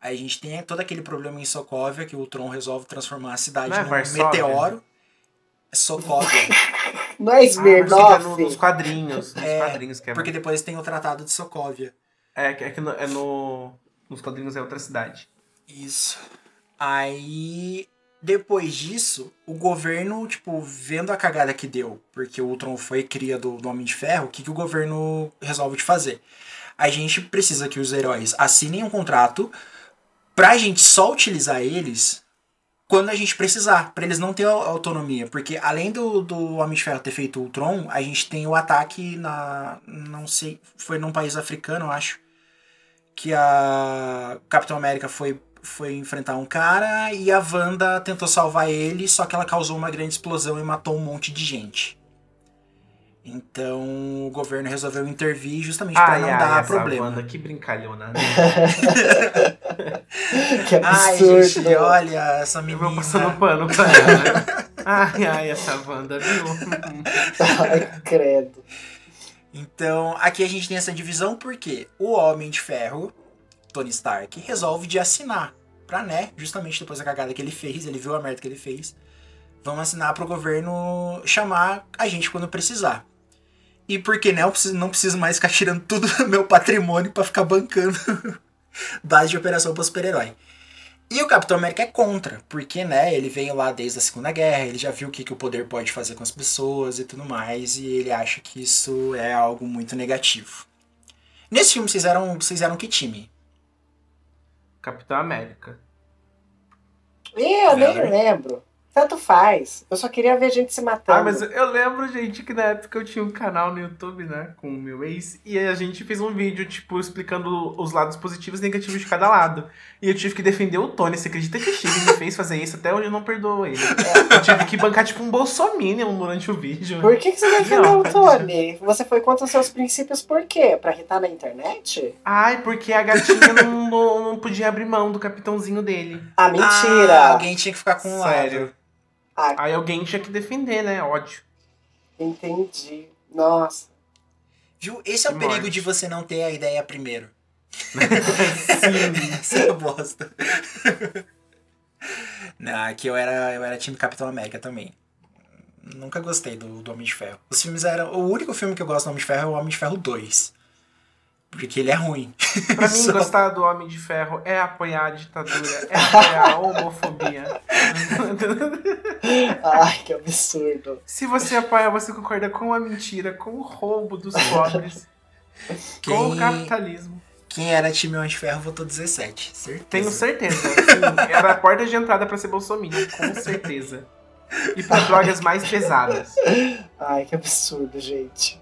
Aí a gente tem todo aquele problema em Sokovia, que o Ultron resolve transformar a cidade Não é num Varsóvia? meteoro. É Sokovia. Não é Ah, Smirnoff? nos quadrinhos. Nos É, quadrinhos que é. porque depois tem o Tratado de Sokovia. É, é que no, é no. Nos quadrinhos é outra cidade. Isso. Aí, depois disso, o governo, tipo, vendo a cagada que deu, porque o Ultron foi cria do, do Homem de Ferro, o que, que o governo resolve de fazer? A gente precisa que os heróis assinem um contrato pra gente só utilizar eles quando a gente precisar, pra eles não au- autonomia. Porque além do, do Homem de Ferro ter feito o Ultron, a gente tem o ataque na. Não sei, foi num país africano, eu acho. Que a Capitão América foi, foi enfrentar um cara e a Wanda tentou salvar ele, só que ela causou uma grande explosão e matou um monte de gente. Então o governo resolveu intervir justamente pra não dar essa problema. Wanda, que brincalhona, né? Que Ai, absurdo. gente, olha essa Eu vou menina. passando pano pra ela. Ai, ai, essa Wanda, viu? Ai, credo. Então, aqui a gente tem essa divisão porque o Homem de Ferro, Tony Stark, resolve de assinar pra, né, justamente depois da cagada que ele fez, ele viu a merda que ele fez, vamos assinar pro governo chamar a gente quando precisar. E porque, né, eu não preciso mais ficar tirando tudo do meu patrimônio pra ficar bancando base de operação pra super-herói. E o Capitão América é contra, porque, né, ele veio lá desde a Segunda Guerra, ele já viu o que, que o poder pode fazer com as pessoas e tudo mais, e ele acha que isso é algo muito negativo. Nesse filme, vocês eram, vocês eram que time? Capitão América. Ih, eu nem lembro. Tanto faz. Eu só queria ver gente se matando. Ah, mas eu lembro, gente, que na época eu tinha um canal no YouTube, né, com o meu ex, e a gente fez um vídeo, tipo, explicando os lados positivos e negativos de cada lado. E eu tive que defender o Tony. Você acredita que o Steven me fez fazer isso? Até hoje eu não perdoo ele. Eu tive que bancar, tipo, um bolsominion durante o vídeo. Por que, que você defendeu o Tony? Você foi contra os seus princípios por quê? Pra irritar na internet? Ai, porque a gatinha não, não, não podia abrir mão do capitãozinho dele. Ah, mentira! Ah, alguém tinha que ficar com um Sério. lado. Aí alguém tinha que defender, né? Ódio. Entendi. Nossa. Viu? Esse é o Que perigo morte. de você não ter a ideia primeiro. Sim. Essa é a bosta. Não, aqui eu era, eu era time Capitão América também. Nunca gostei do, do Homem de Ferro. Os filmes eram. O único filme que eu gosto do Homem de Ferro é o Homem de Ferro 2. Porque ele é ruim. Pra mim, Só- gostar do Homem de Ferro é apoiar a ditadura, é apoiar a homofobia. Ai, que absurdo. Se você apoia, você concorda com a mentira, com o roubo dos pobres, com o Quem, capitalismo. quem era time Homem de Ferro votou 17. Certeza. Tenho certeza. Sim, era a porta de entrada pra ser bolsominion, com certeza. E pra drogas mais pesadas. Ai, que absurdo, gente.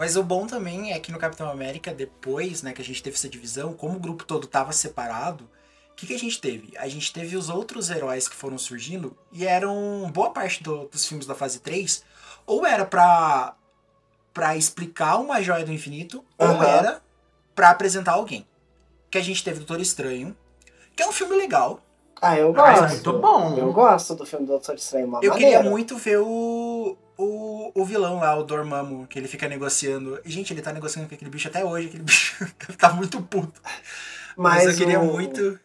Mas o bom também é que no Capitão América, depois né, que a gente teve essa divisão, como o grupo todo tava separado, o que, que a gente teve? A gente teve os outros heróis que foram surgindo e eram boa parte do- dos filmes da fase 3, ou era pra, pra explicar uma joia do infinito, ou Aham. era pra apresentar alguém. Que a gente teve Doutor Estranho, que é um filme legal. Ah, eu Mas gosto. muito bom. Eu gosto do filme do Doutor Estranho, uma Eu maneira. queria muito ver o, o, o vilão lá, o Dormammu, que ele fica negociando. Gente, ele tá negociando com aquele bicho até hoje, aquele bicho tá muito puto. Mas, eu queria o, muito.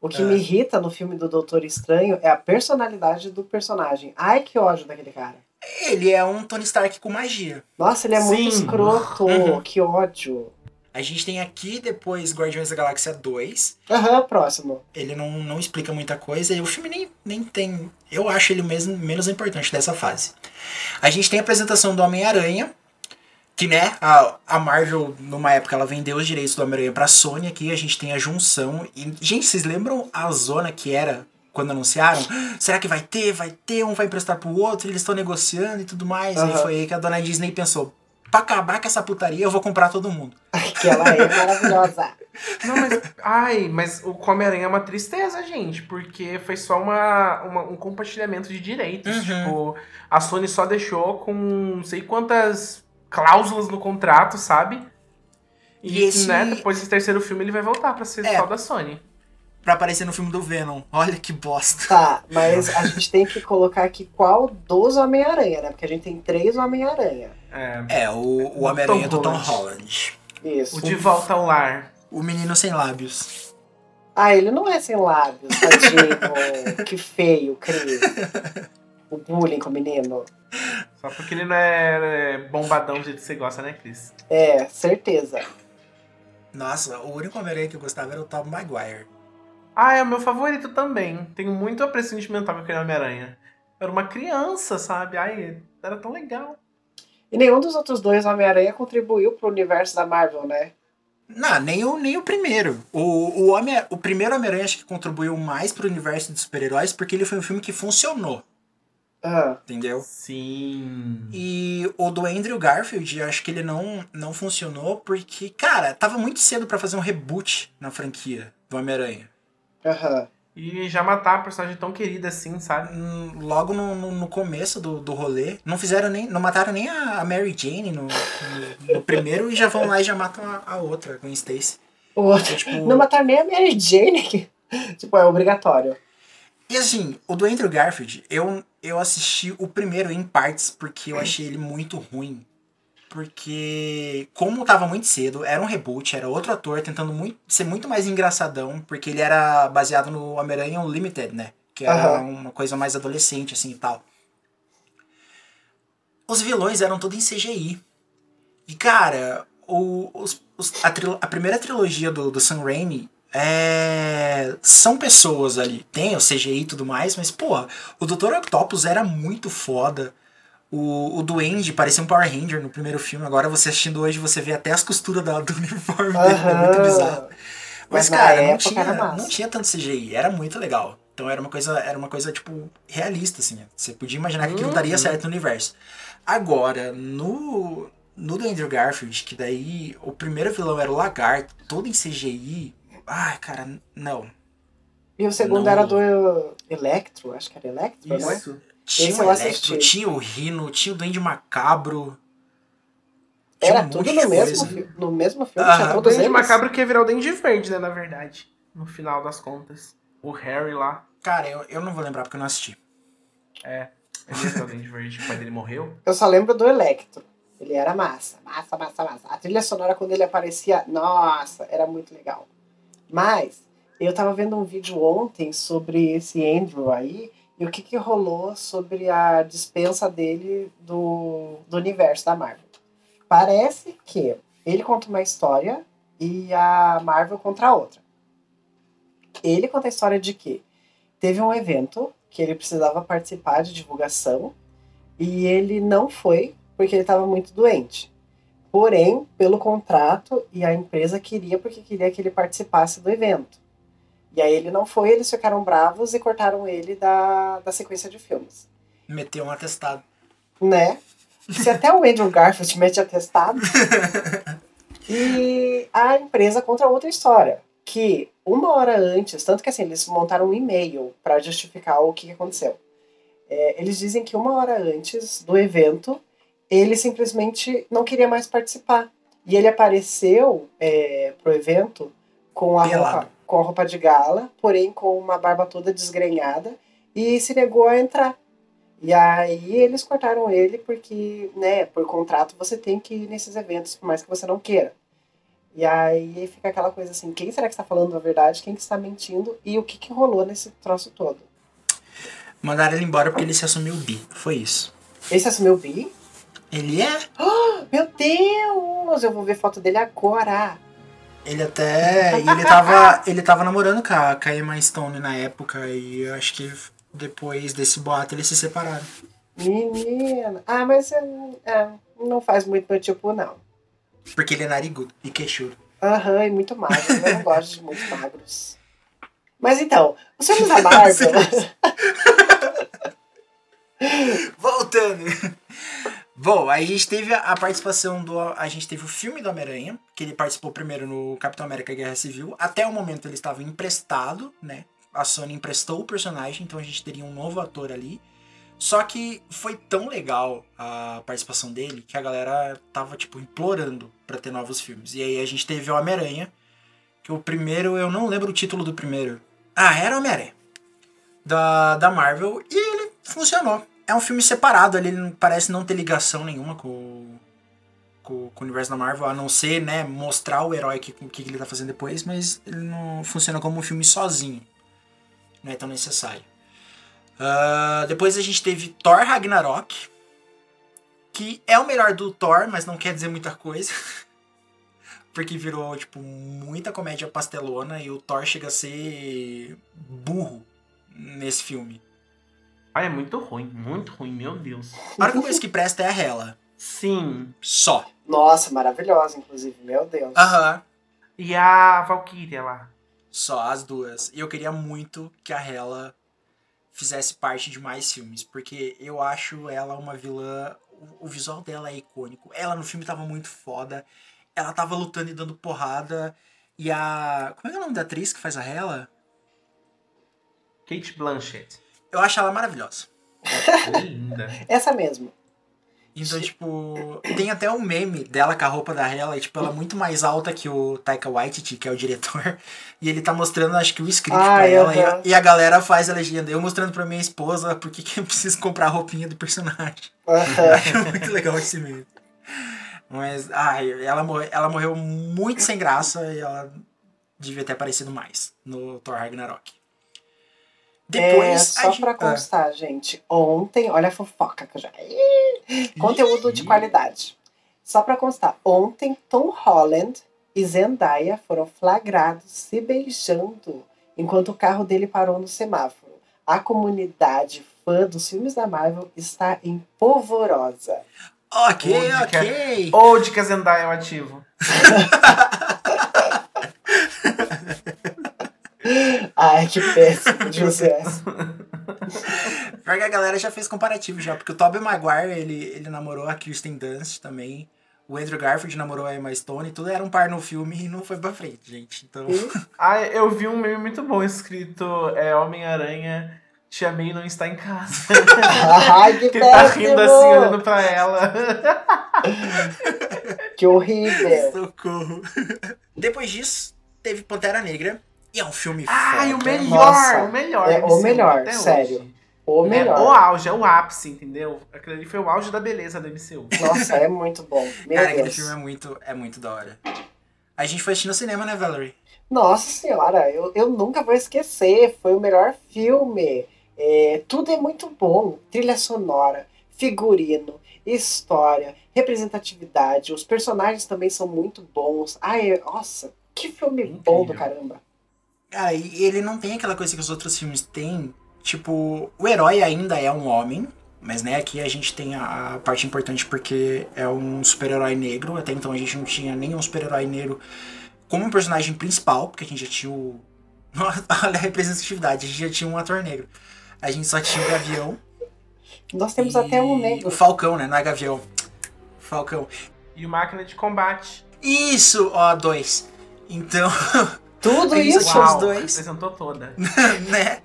O que É. me irrita no filme do Doutor Estranho é a personalidade do personagem. Ai, que ódio daquele cara. Ele é um Tony Stark com magia. Nossa, ele é muito Sim. escroto. Uhum. Que ódio. A gente tem aqui depois Guardiões da Galáxia 2. Aham, próximo. Ele não, não explica muita coisa e o filme nem, nem tem. Eu acho ele mesmo menos importante dessa fase. A gente tem a apresentação do Homem-Aranha. Que, né, a, a Marvel, numa época, ela vendeu os direitos do Homem-Aranha pra Sony. Aqui a gente tem a junção. E, gente, vocês lembram a zona que era quando anunciaram. Será que vai ter? Vai ter? Um vai emprestar pro outro, eles estão negociando e tudo mais. Aí Aham. foi aí que a dona Disney pensou: pra acabar com essa putaria, eu vou comprar todo mundo. Que ela é maravilhosa. Não, mas. Ai, mas o Homem-Aranha é uma tristeza, gente. Porque foi só uma, uma- um compartilhamento de direitos. Uhum. Tipo, a Sony só deixou com não sei quantas cláusulas no contrato, sabe? E, E esse- né, depois desse terceiro filme ele vai voltar pra ser É. só da Sony. Pra aparecer no filme do Venom. Olha que bosta. Tá, mas a gente tem que colocar aqui qual dos Homem-Aranha, né? Porque a gente tem três Homem-Aranha. É. É, o, o Homem-Aranha do Tom Holland. Holland. Isso. O De Volta ao Lar. O menino sem lábios. Ah, ele não é sem lábios, tadinho. que feio, Cris. O bullying com o menino. Só porque ele não é, é bombadão do jeito que você gosta, né, Cris? É, certeza. Nossa, o único Homem-Aranha que eu gostava era o Tom Maguire. Ah, é o meu favorito também. Tenho muito apreço sentimental com aquele Homem-Aranha. Era uma criança, sabe? Ai, era tão legal. E nenhum dos outros dois Homem-Aranha contribuiu pro universo da Marvel, né? Não, nem o, nem o primeiro. O, o, Homem, o primeiro Homem-Aranha acho que contribuiu mais pro universo de super-heróis porque ele foi um filme que funcionou, Ah, entendeu? Sim. E o do Andrew Garfield, eu acho que ele não, não funcionou porque, cara, tava muito cedo pra fazer um reboot na franquia do Homem-Aranha. aham. E já matar a personagem tão querida assim, sabe? Hum, Logo no, no, no começo do, do rolê, não fizeram nem. Não mataram nem a Mary Jane no, no, no primeiro e já vão lá e já matam a, a outra, Gwen Stacy. O outro. Tipo, Não matar nem a Mary Jane, que, tipo, é obrigatório. E assim, o do Andrew Garfield, eu, eu assisti o primeiro em partes porque eu achei ele muito ruim. Porque, como tava muito cedo, era um reboot, era outro ator tentando muito, ser muito mais engraçadão, porque ele era baseado no Homem-Aranha Unlimited, né? Que era Aham. uma coisa mais adolescente, assim e tal. Os vilões eram todos em CGI. E, cara, o, os- os- a, a primeira trilogia do, do Sam Raimi é, são pessoas ali. Tem o CGI e tudo mais, mas, pô, o Dr. Octopus era muito foda. O, o Duende parecia um Power Ranger no primeiro filme. Agora você assistindo hoje, você vê até as costuras da- do uniforme dele. É muito bizarro. Mas, Mas cara, não tinha, não tinha tanto CGI. Era muito legal. Então era uma coisa, era uma coisa tipo, realista, assim. Você podia imaginar que aquilo Uhum. daria certo no universo. Agora, no, no do Andrew Garfield, que daí o primeiro vilão era o Lagarto, todo em CGI. Ai, cara, não. E o segundo Não. era do Electro, acho que era Electro, né? Isso. Tinha o Electro, tinha o Rino, tinha o Duende Macabro. Tinha Era um tudo no mesmo, no mesmo filme, tinha O eles. Macabro que ia virar o Dente Verde, né, na verdade. No final das contas. O Harry lá. Cara, eu, eu não vou lembrar porque eu não assisti. É. Ele o Dente Verde, o pai dele morreu. Eu só lembro do Electro. Ele era massa, massa, massa, massa. A trilha sonora, quando ele aparecia, nossa, era muito legal. Mas, eu tava vendo um vídeo ontem sobre esse Andrew aí, e o que que rolou sobre a dispensa dele do, do universo da Marvel. Parece que ele conta uma história e a Marvel conta a outra. Ele conta a história de que teve um evento que ele precisava participar de divulgação e ele não foi porque ele estava muito doente. Porém, pelo contrato e a empresa queria porque queria que ele participasse do evento. E aí ele não foi, eles ficaram bravos e cortaram ele da, da sequência de filmes. Meteu um atestado. Né? Se até o Andrew Garfield mete atestado. e a empresa contra outra história. Que uma hora antes, tanto que assim, eles montaram um e-mail para justificar o que que aconteceu. É, eles dizem que uma hora antes do evento, ele simplesmente não queria mais participar. E ele apareceu é, pro evento com a, Pelado. roupa, com a roupa de gala, porém com uma barba toda desgrenhada, e se negou a entrar. E aí eles cortaram ele porque, né, por contrato você tem que ir nesses eventos, por mais que você não queira. E aí fica aquela coisa assim, quem será que está falando a verdade, quem que está mentindo e o que, que rolou nesse troço todo. Mandaram ele embora porque ele se assumiu bi. Foi isso. Esse assumiu o Bi? Ele é. Meu Deus, eu vou ver foto dele agora. Ele até. ele tava. Ele tava namorando com a, com a Emma Stone na época. E eu acho que depois desse boato eles se separaram. Menina. Ah, mas é, é, não faz muito meu tipo, não. Porque ele é narigudo e queixudo. Aham, e muito magro. Eu não gosto de muito magros. Mas então, os filmes da Marvel. Voltando. Bom, aí a gente teve a participação do. A gente teve o filme do Homem-Aranha, que ele participou primeiro no Capitão América Guerra Civil. Até o momento ele estava emprestado, né? A Sony emprestou o personagem, então a gente teria um novo ator ali. Só que foi tão legal a participação dele que a galera tava, tipo, implorando pra ter novos filmes. E aí a gente teve o Homem-Aranha, que o primeiro, eu não lembro o título do primeiro. Ah, era Homem-Aranha. Da, da Marvel. E ele funcionou. É um filme separado, ele parece não ter ligação nenhuma com, com, com o universo da Marvel, a não ser, né, mostrar o herói que, que ele tá fazendo depois, mas ele não funciona como um filme sozinho. Não é tão necessário. Ah, depois a gente teve Thor Ragnarok, que é o melhor do Thor, mas não quer dizer muita coisa. Porque virou, tipo, muita comédia pastelona e o Thor chega a ser burro nesse filme. Ah, é muito ruim, muito ruim, meu Deus. A única coisa que presta é a Hela. Sim. Só. Nossa, maravilhosa, inclusive, meu Deus. Aham. E a Valkyria lá. Só as duas. E eu queria muito que a Hela fizesse parte de mais filmes, porque eu acho ela uma vilã. o- O visual dela é icônico. Ela no filme tava muito foda. Ela tava lutando e dando porrada. E a. Como é que é o nome da atriz que faz a Hela? Kate Blanchett. Eu acho ela maravilhosa. Linda. Essa mesmo. Então, tipo, tem até um meme dela com a roupa da Hela, e, tipo, ela é muito mais alta que o Taika Waititi, que é o diretor, e ele tá mostrando, acho que, o script Ah, pra ela, e a- e, a galera faz a legenda. Eu mostrando pra minha esposa por que que eu preciso comprar a roupinha do personagem. Eu Aham. acho muito legal esse meme. Mas, ai, ela, morre, ela morreu muito sem graça, e ela devia ter aparecido mais no Thor Ragnarok. É, Depois, só a gente- pra ah, constar, gente. Ontem, olha a fofoca que eu já. Ih, Conteúdo de qualidade. Só pra constar, ontem Tom Holland e Zendaya foram flagrados se beijando enquanto o carro dele parou no semáforo. A comunidade fã dos filmes da Marvel está em polvorosa. ok, é? ok. Ou de que a Zendaya é o ativo. Ai, que péssimo, José. Pior que a galera já fez comparativo já, porque o Tobey Maguire, ele, ele namorou a Kirsten Dunst também. O Andrew Garfield namorou a Emma Stone, tudo era um par no filme e não foi pra frente, gente. Então, Ah, eu vi um meme muito bom escrito é Homem-Aranha, Tia May não está em casa. Ai, que que ele tá rindo assim, olhando pra ela. Que horrível. socorro. Depois disso, teve Pantera Negra, e é um filme Ai, o melhor, Nossa, o melhor. é o melhor, até sério. hoje. O É o melhor. auge, é o ápice, entendeu? Aquilo ali foi o auge da beleza do MCU. Nossa, é muito bom. Meu Cara, aquele Deus. filme é muito, é muito da hora. A gente foi assistir no cinema, né, Valerie? Nossa senhora, eu, eu nunca vou esquecer. Foi o melhor filme. É, tudo é muito bom. Trilha sonora, figurino, história, representatividade. Os personagens também são muito bons. Ai, nossa, que filme bom do Incrível. caramba. Cara, e ele não tem aquela coisa que os outros filmes têm. Tipo, o herói ainda é um homem, mas né, aqui a gente tem a, a parte importante porque é um super-herói negro. Até então a gente não tinha nenhum super-herói negro como personagem principal, porque a gente já tinha o. Olha a representatividade, a gente já tinha um ator negro. A gente só tinha o Gavião. Nós temos e até um O negro. Falcão, né? Não é Gavião. Falcão. E o Máquina de Combate. Isso, ó, dois. Então, Tudo a gente só isso. tinha os Uau, dois. apresentou toda. né?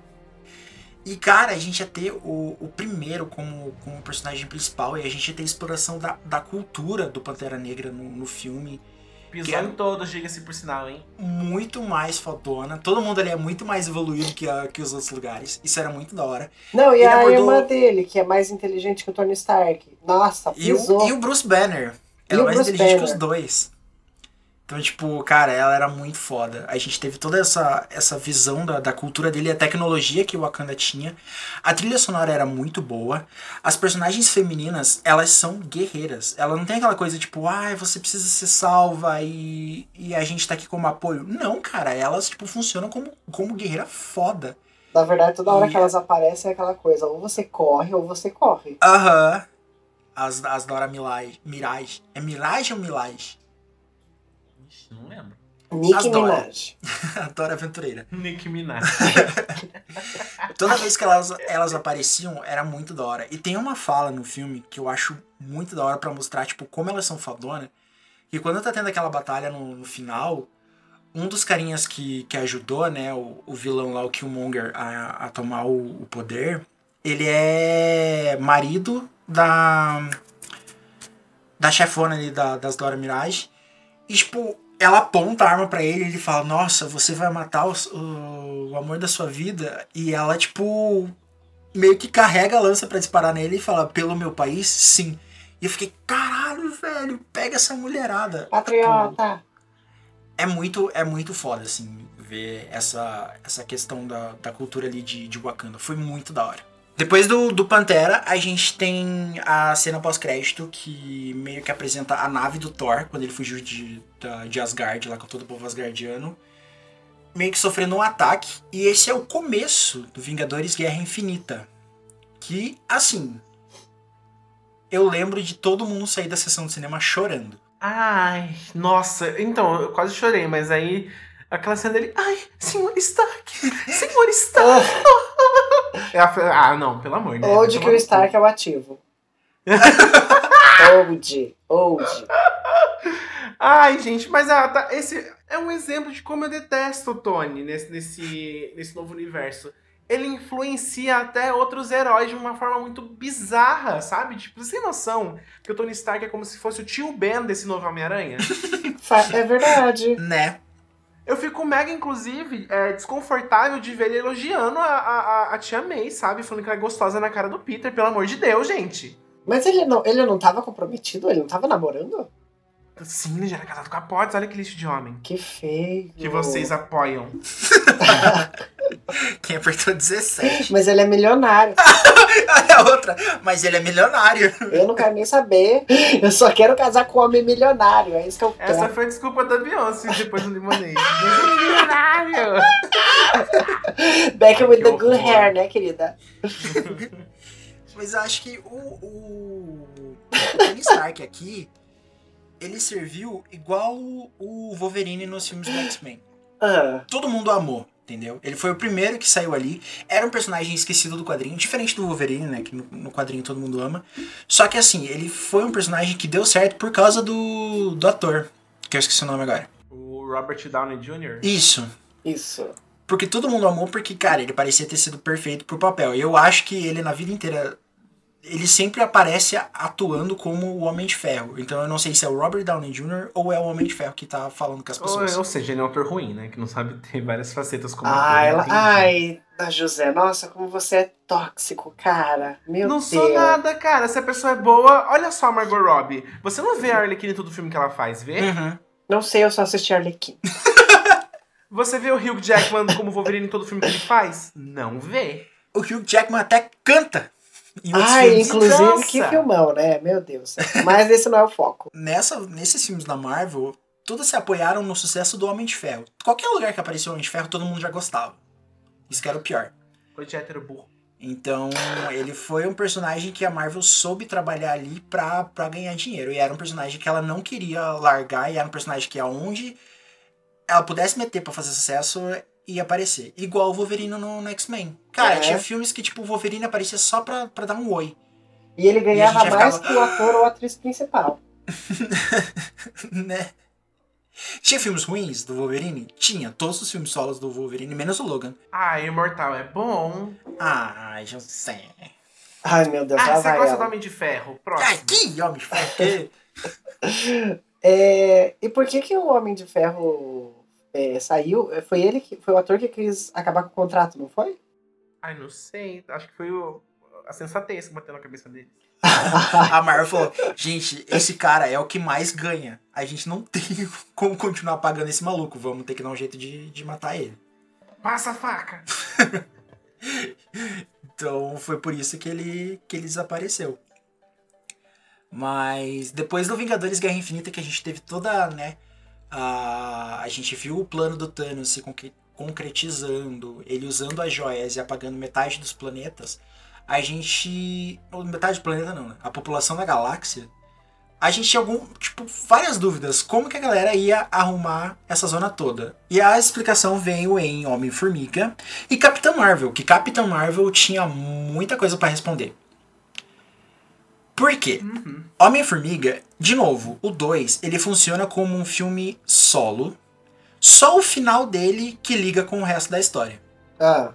E, cara, a gente ia ter o, o primeiro como, como personagem principal e a gente ia ter a exploração da, da cultura do Pantera Negra no, no filme. Pisou Que é- em todos, diga-se por sinal, hein? Muito mais fodona. Todo mundo ali é muito mais evoluído que, a- que os outros lugares. Isso era muito da hora. Não, e Ele a abordou- irmã dele, que é mais inteligente que o Tony Stark. Nossa, E o, pisou. e o Bruce Banner. Ela é mais Bruce inteligente que Banner. os dois. Então, tipo, cara, ela era muito foda. A gente teve toda essa, essa visão da, da cultura dele, a tecnologia que o Wakanda tinha. A trilha sonora era muito boa. As personagens femininas, elas são guerreiras. Ela não tem aquela coisa tipo, ai, você precisa ser salva e, e a gente tá aqui como apoio. Não, cara, elas, tipo, funcionam como, como guerreira foda. Na verdade, toda hora E- que elas aparecem é aquela coisa, ou você corre ou você corre. Aham. As, as Dora Milaje. Mirage. É Mirage ou Milage? Não lembro. Adoro. Minaj. a Dora Aventureira. Nick Minaj. Toda vez que elas, elas apareciam, era muito da hora. E tem uma fala no filme que eu acho muito da hora pra mostrar, tipo, como elas são fadona. Que quando tá tendo aquela batalha no, no final, um dos carinhas que, que ajudou, né, o, o vilão lá, o Killmonger, a, a tomar o, o poder, ele é marido da. da chefona ali da, das Dora Mirage. E, tipo, ela aponta a arma pra ele e ele fala: Nossa, você vai matar o, o, o amor da sua vida. E ela, tipo, meio que carrega a lança pra disparar nele e fala: Pelo meu país, sim. E eu fiquei: Caralho, velho, pega essa mulherada. Patriota. É muito, é muito foda, assim, ver essa, essa questão da, da cultura ali de, de Wakanda. Foi muito da hora. Depois do, do Pantera, a gente tem a cena pós-crédito que meio que apresenta a nave do Thor, quando ele fugiu de, de Asgard, lá com todo o povo asgardiano, meio que sofrendo um ataque. E esse é o começo do Vingadores Guerra Infinita. Que, assim, eu lembro de todo mundo sair da sessão de cinema chorando. Ai, nossa. Então, eu quase chorei, mas aí aquela cena dele. Ai, senhor Stark! Senhor Stark! É a- ah, não, pelo amor de Deus. Old que o Stark é o ativo. Old. Old. Ai, gente, mas ah, tá, esse é um exemplo de como eu detesto o Tony nesse, nesse, nesse novo universo. Ele influencia até outros heróis de uma forma muito bizarra, sabe? Tipo, você tem noção que o Tony Stark é como se fosse o tio Ben desse novo Homem-Aranha? É verdade. Né? Eu fico mega, inclusive, é, desconfortável de ver ele elogiando a, a, a- tia May, sabe? Falando que ela é gostosa na cara do Peter, pelo amor de Deus, gente. Mas ele não, ele não tava comprometido? Ele não tava namorando? Sim, ele já era casado com a Potts, olha que lixo de homem. Que feio. Que vocês apoiam. Quem apertou 17. Mas ele é milionário. Olha a outra. Mas ele é milionário. Eu não quero nem saber. Eu só quero casar com um homem milionário. É isso que eu quero. Essa foi a desculpa da Beyoncé depois do. Mas ele é milionário! Back with the good hair, né, querida? Mas eu acho que o, o, o Tony Stark aqui, ele serviu igual o Wolverine nos filmes do X-Men. Todo mundo amou, entendeu? Ele foi o primeiro que saiu ali. Era um personagem esquecido do quadrinho, diferente do Wolverine, né? Que no, no quadrinho todo mundo ama. Só que assim, ele foi um personagem que deu certo por causa do, do ator. Que eu esqueci o nome agora. O Robert Downey Jr. Isso. isso. Porque todo mundo amou porque, cara, ele parecia ter sido perfeito pro papel. E eu acho que ele, na vida inteira, ele sempre aparece a- atuando como o Homem de Ferro. Então eu não sei se é o Robert Downey Jr. ou é o Homem de Ferro que tá falando com as Ou, pessoas. ou seja, ele é um ator ruim, né? Que não sabe ter várias facetas como Ah, ator, ela. Ai, a José, nossa, como você é tóxico, cara. Meu Não Deus. sou nada, cara. Se a pessoa é boa, olha só a Margot Robbie. Você não vê a Arlequina em todo filme que ela faz, vê? Uhum. Não sei, eu só assisti Arlequim. Você vê o Hugh Jackman como Wolverine em todo filme que ele faz? Não vê. O Hugh Jackman até canta em outros Ai, filmes. inclusive, Nossa. que filmão, né? Meu Deus. Mas esse não é o foco. Nessa, nesses filmes da Marvel, todos se apoiaram no sucesso do Homem de Ferro. Qualquer lugar que apareceu o Homem de Ferro, todo mundo já gostava. Isso que era o pior. Coisa de hétero burro. Então, ele foi um personagem que a Marvel soube trabalhar ali pra, pra ganhar dinheiro. E era um personagem que ela não queria largar, e era um personagem que aonde ela pudesse meter pra fazer sucesso, ia aparecer. Igual o Wolverine no, no X-Men. Cara, É. tinha filmes que, tipo, o Wolverine aparecia só pra, pra dar um oi. E ele ganhava E mais ficava- que o ator ou atriz principal. né? Tinha filmes ruins do Wolverine? Tinha. Todos os filmes solos do Wolverine, menos o Logan. Ah, Imortal é bom. Ah, já sei. Ai, meu Deus, Ah, você gosta do. Homem de Ferro? Ai, Próximo. que homem de ferro. É, e por que que o Homem de Ferro é, saiu? Foi ele que foi o ator que quis acabar com o contrato, não foi? Ai, não sei. Acho que foi o- a sensatez que bateu na cabeça dele. A Marvel falou: gente, esse cara é o que mais ganha. A gente não tem como continuar pagando esse maluco. Vamos ter que dar um jeito de, de matar ele. Passa a faca. Então foi por isso que ele, que ele desapareceu. Mas depois do Vingadores Guerra Infinita, que a gente teve toda, né? A, a gente viu o plano do Thanos se concre- concretizando, ele usando as joias e apagando metade dos planetas. A gente. Metade do planeta não, né? A população da galáxia a gente tinha algum, tipo, várias dúvidas. Como que a galera ia arrumar essa zona toda? E a explicação veio em Homem-Formiga e Capitã Marvel, que Capitã Marvel tinha muita coisa pra responder. Por quê? Uhum. Homem-Formiga, de novo, o 2, ele funciona como um filme solo. Só o final dele que liga com o resto da história. Ah,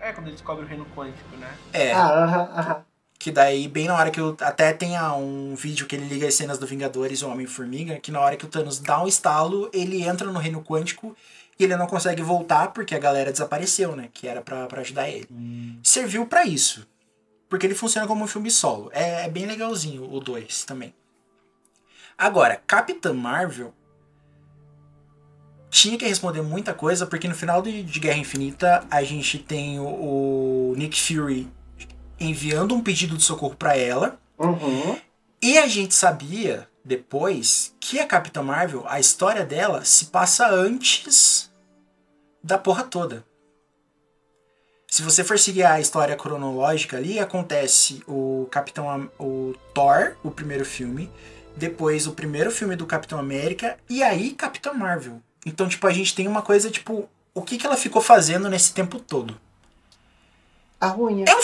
É, quando ele descobre o reino quântico, né? É. ah, aham, aham. Que daí, bem na hora que eu. Até tem um vídeo que ele liga as cenas do Vingadores e o Homem-Formiga, que na hora que o Thanos dá um estalo, ele entra no reino quântico e ele não consegue voltar porque a galera desapareceu, né? Que era pra ajudar ele. Serviu pra isso. Porque ele funciona como um filme solo. É, é bem legalzinho o 2 também. Agora, Capitã Marvel tinha que responder muita coisa, porque no final de, de Guerra Infinita a gente tem o, o Nick Fury enviando um pedido de socorro pra ela. Uhum. E a gente sabia depois que a Capitã Marvel, a história dela se passa antes da porra toda. Se você for seguir a história cronológica ali, acontece o Capitão Am- o Thor, o primeiro filme, depois o primeiro filme do Capitão América e aí Capitã Marvel. Então, tipo, a gente tem uma coisa tipo, o que que ela ficou fazendo nesse tempo todo? A unha. É um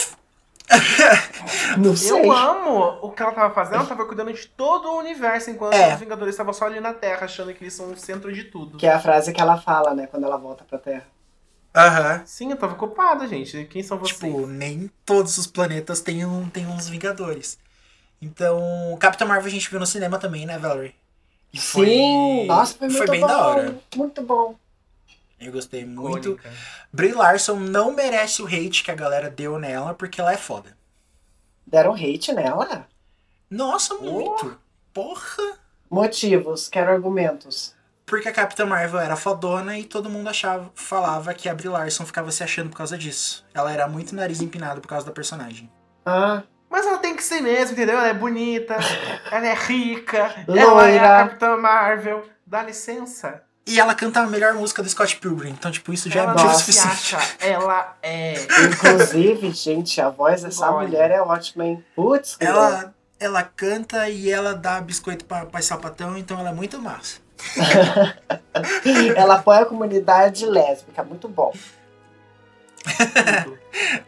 Não sei. Eu amo o que ela tava fazendo, ela tava cuidando de todo o universo, enquanto É. os Vingadores estavam só ali na Terra, achando que eles são o centro de tudo. Que é a frase que ela fala, né? Quando ela volta pra Terra. Aham. Sim, eu tava ocupada, gente. Quem são vocês? Tipo, nem todos os planetas têm, um, têm uns Vingadores. Então, Capitã Marvel a gente viu no cinema também, né, Valerie? E foi- Sim! Nossa, foi muito bem bom. da hora. Muito bom. Eu gostei muito. Icônica. Brie Larson não merece o hate que a galera deu nela, porque ela é foda. Deram hate nela? Nossa, muito! Porra! Motivos, quero argumentos. Porque a Capitã Marvel era fodona e todo mundo achava, falava que a Brie Larson ficava se achando por causa disso. Ela era muito nariz empinado por causa da personagem. Ah, Mas ela tem que ser mesmo, entendeu? Ela é bonita, ela é rica, ela é Loira. a Capitã Marvel. Dá licença. E ela canta a melhor música do Scott Pilgrim, então, tipo, isso já ela é motivo não se suficiente. acha, ela é. inclusive, gente, a voz dessa Olha. mulher é ótima, hein? Putz, Ela, ela canta e ela dá biscoito pra, pra sapatão, então ela é muito massa. Ela apoia a comunidade lésbica, muito bom.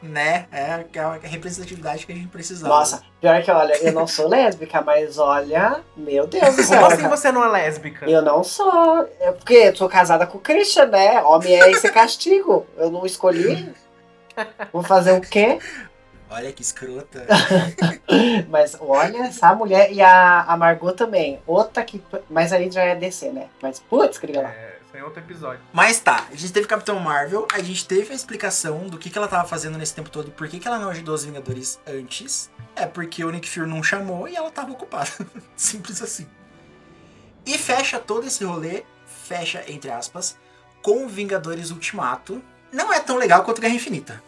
Né? É a a representatividade que a gente precisava. Nossa, pior que olha, eu não sou lésbica, mas olha, meu Deus do céu. Como assim você não é lésbica? Eu não sou. É porque eu sou casada com o Christian, né? Homem é esse castigo. Eu não escolhi. Vou fazer o quê? Olha que escrota. Mas olha, essa mulher. E a, a Margot também. Outra que. Mas aí já é descer, né? Mas putz, queria lá. É, isso é outro episódio. Mas tá, a gente teve Capitão Marvel, a gente teve a explicação do que, que ela tava fazendo nesse tempo todo e por que, que ela não ajudou os Vingadores antes. É porque o Nick Fury não chamou e ela tava ocupada. Simples assim. E fecha todo esse rolê, fecha entre aspas, com Vingadores Ultimato. Não é tão legal quanto Guerra Infinita.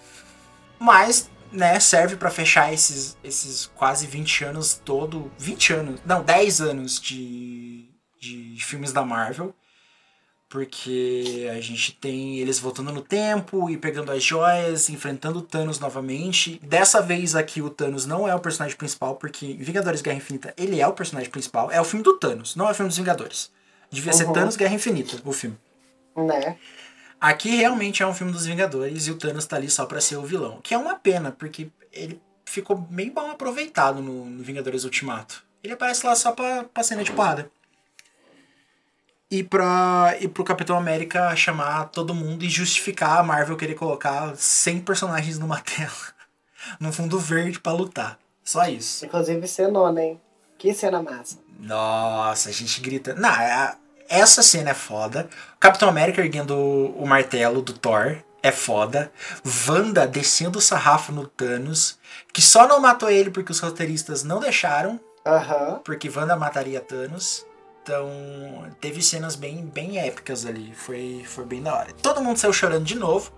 Mas, né, serve pra fechar esses, esses quase 20 anos todo. 20 anos. Não, 10 anos de, de filmes da Marvel. Porque a gente tem eles voltando no tempo e pegando as joias, enfrentando o Thanos novamente. Dessa vez aqui o Thanos não é o personagem principal, porque em Vingadores Guerra Infinita ele é o personagem principal. É o filme do Thanos, não é o filme dos Vingadores. Devia ser Uhum. Thanos Guerra Infinita, o filme. Né? Aqui realmente é um filme dos Vingadores e o Thanos tá ali só pra ser o vilão. Que é uma pena, porque ele ficou meio mal aproveitado no, no Vingadores Ultimato. Ele aparece lá só pra, pra cena de porrada. E, pra, e pro Capitão América chamar todo mundo e justificar a Marvel querer colocar 100 personagens numa tela. num fundo verde pra lutar. Só isso. Inclusive cenona, hein? Que cena massa. Nossa, a gente grita. Não, a- essa cena é foda. Capitão América erguendo o, martelo do Thor é foda. Wanda descendo o sarrafo no Thanos, que só não matou ele porque os roteiristas não deixaram, Aham. porque Wanda mataria Thanos. Então, teve cenas bem, bem épicas ali. Foi, foi bem da hora. Todo mundo saiu chorando de novo,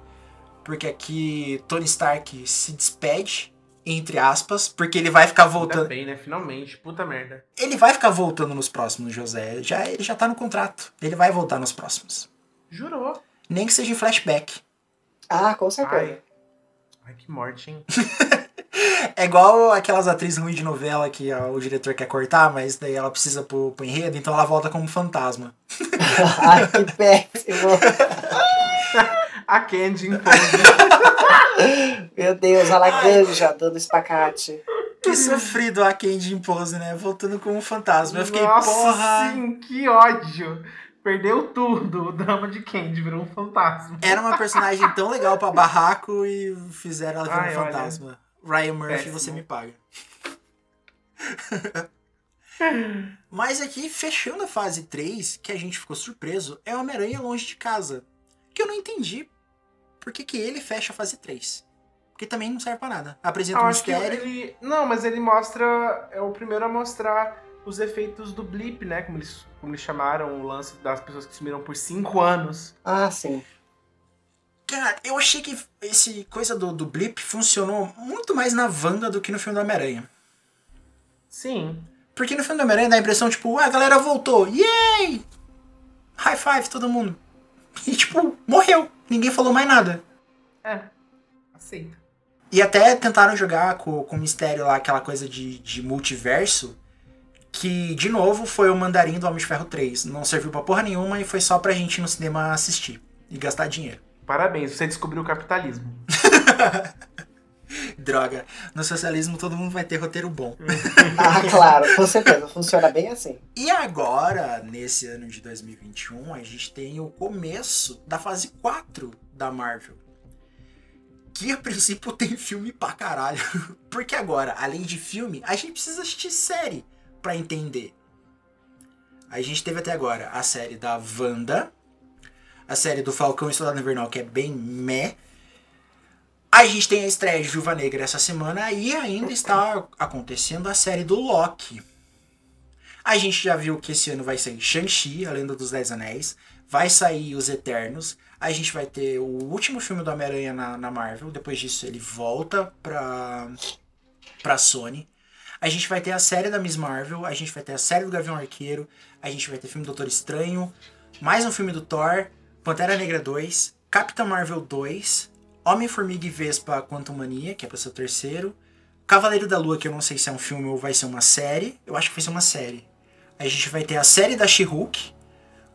porque aqui Tony Stark se despede, entre aspas, porque ele vai ficar Ainda voltando. bem, né? Finalmente. Puta merda. Ele vai ficar voltando nos próximos, José. Já, ele já tá no contrato. Ele vai voltar nos próximos. Jurou. Nem que seja em flashback. Ah, com certeza. Ai. Ai, que morte, hein? É igual aquelas atrizes ruins de novela que ó, o diretor quer cortar, mas daí ela precisa pro, pro enredo, então ela volta como fantasma. Ai, que péssimo. A Candy impôs. Meu Deus, a laranja dando espacate. Que sofrido a Candy Impose, né? Voltando como fantasma. Eu fiquei, Nossa, porra. sim, que ódio. Perdeu tudo. O drama de Candy virou um fantasma. Era uma personagem tão legal pra barraco e fizeram ela virar um olha. fantasma. Ryan Murphy, Péssimo. você me paga. Mas aqui, fechando a fase 3, que a gente ficou surpreso, é o Homem-Aranha Longe de Casa. Que eu não entendi por que, que ele fecha a fase 3. Porque também não serve pra nada. Apresenta um mistério. ele. Não, mas ele mostra. É o primeiro a mostrar os efeitos do blip, né? Como eles, como eles chamaram o lance das pessoas que sumiram por cinco anos. Ah, sim. Cara, eu achei que esse coisa do, do blip funcionou muito mais na Wanda do que no filme do Homem-Aranha. Sim. Porque no filme do Homem-Aranha dá a impressão, tipo, ah, a galera voltou. Yay! High five, todo mundo. E, tipo, morreu. Ninguém falou mais nada. É. Aceita. E até tentaram jogar com, com o mistério lá, aquela coisa de, de multiverso. Que, de novo, foi o mandarim do Homem de Ferro 3. Não serviu pra porra nenhuma e foi só pra gente ir no cinema assistir. E gastar dinheiro. Parabéns, você descobriu o capitalismo. Droga. No socialismo todo mundo vai ter roteiro bom. Ah, claro, com certeza. Funciona bem assim. E agora, nesse ano de 2021, a gente tem o começo da fase 4 da Marvel. Que a princípio tem filme pra caralho. Porque agora, além de filme, a gente precisa assistir série pra entender. A gente teve até agora a série da Wanda, a série do Falcão e Soldado Invernal, que é bem meh. A gente tem a estreia de Viúva Negra essa semana e ainda está acontecendo a série do Loki. A gente já viu que esse ano vai sair Shang-Chi, a Lenda dos Dez Anéis. Vai sair Os Eternos. A gente vai ter o último filme do Homem-Aranha na, na Marvel. Depois disso, ele volta pra, pra Sony. A gente vai ter a série da Miss Marvel. A gente vai ter a série do Gavião Arqueiro. A gente vai ter filme do Doutor Estranho. Mais um filme do Thor. Pantera Negra 2. Capitã Marvel 2. Homem-Formiga e Vespa Quantum Mania, que é pra ser o terceiro. Cavaleiro da Lua, que eu não sei se é um filme ou vai ser uma série. Eu acho que vai ser uma série. A gente vai ter a série da She-Hulk,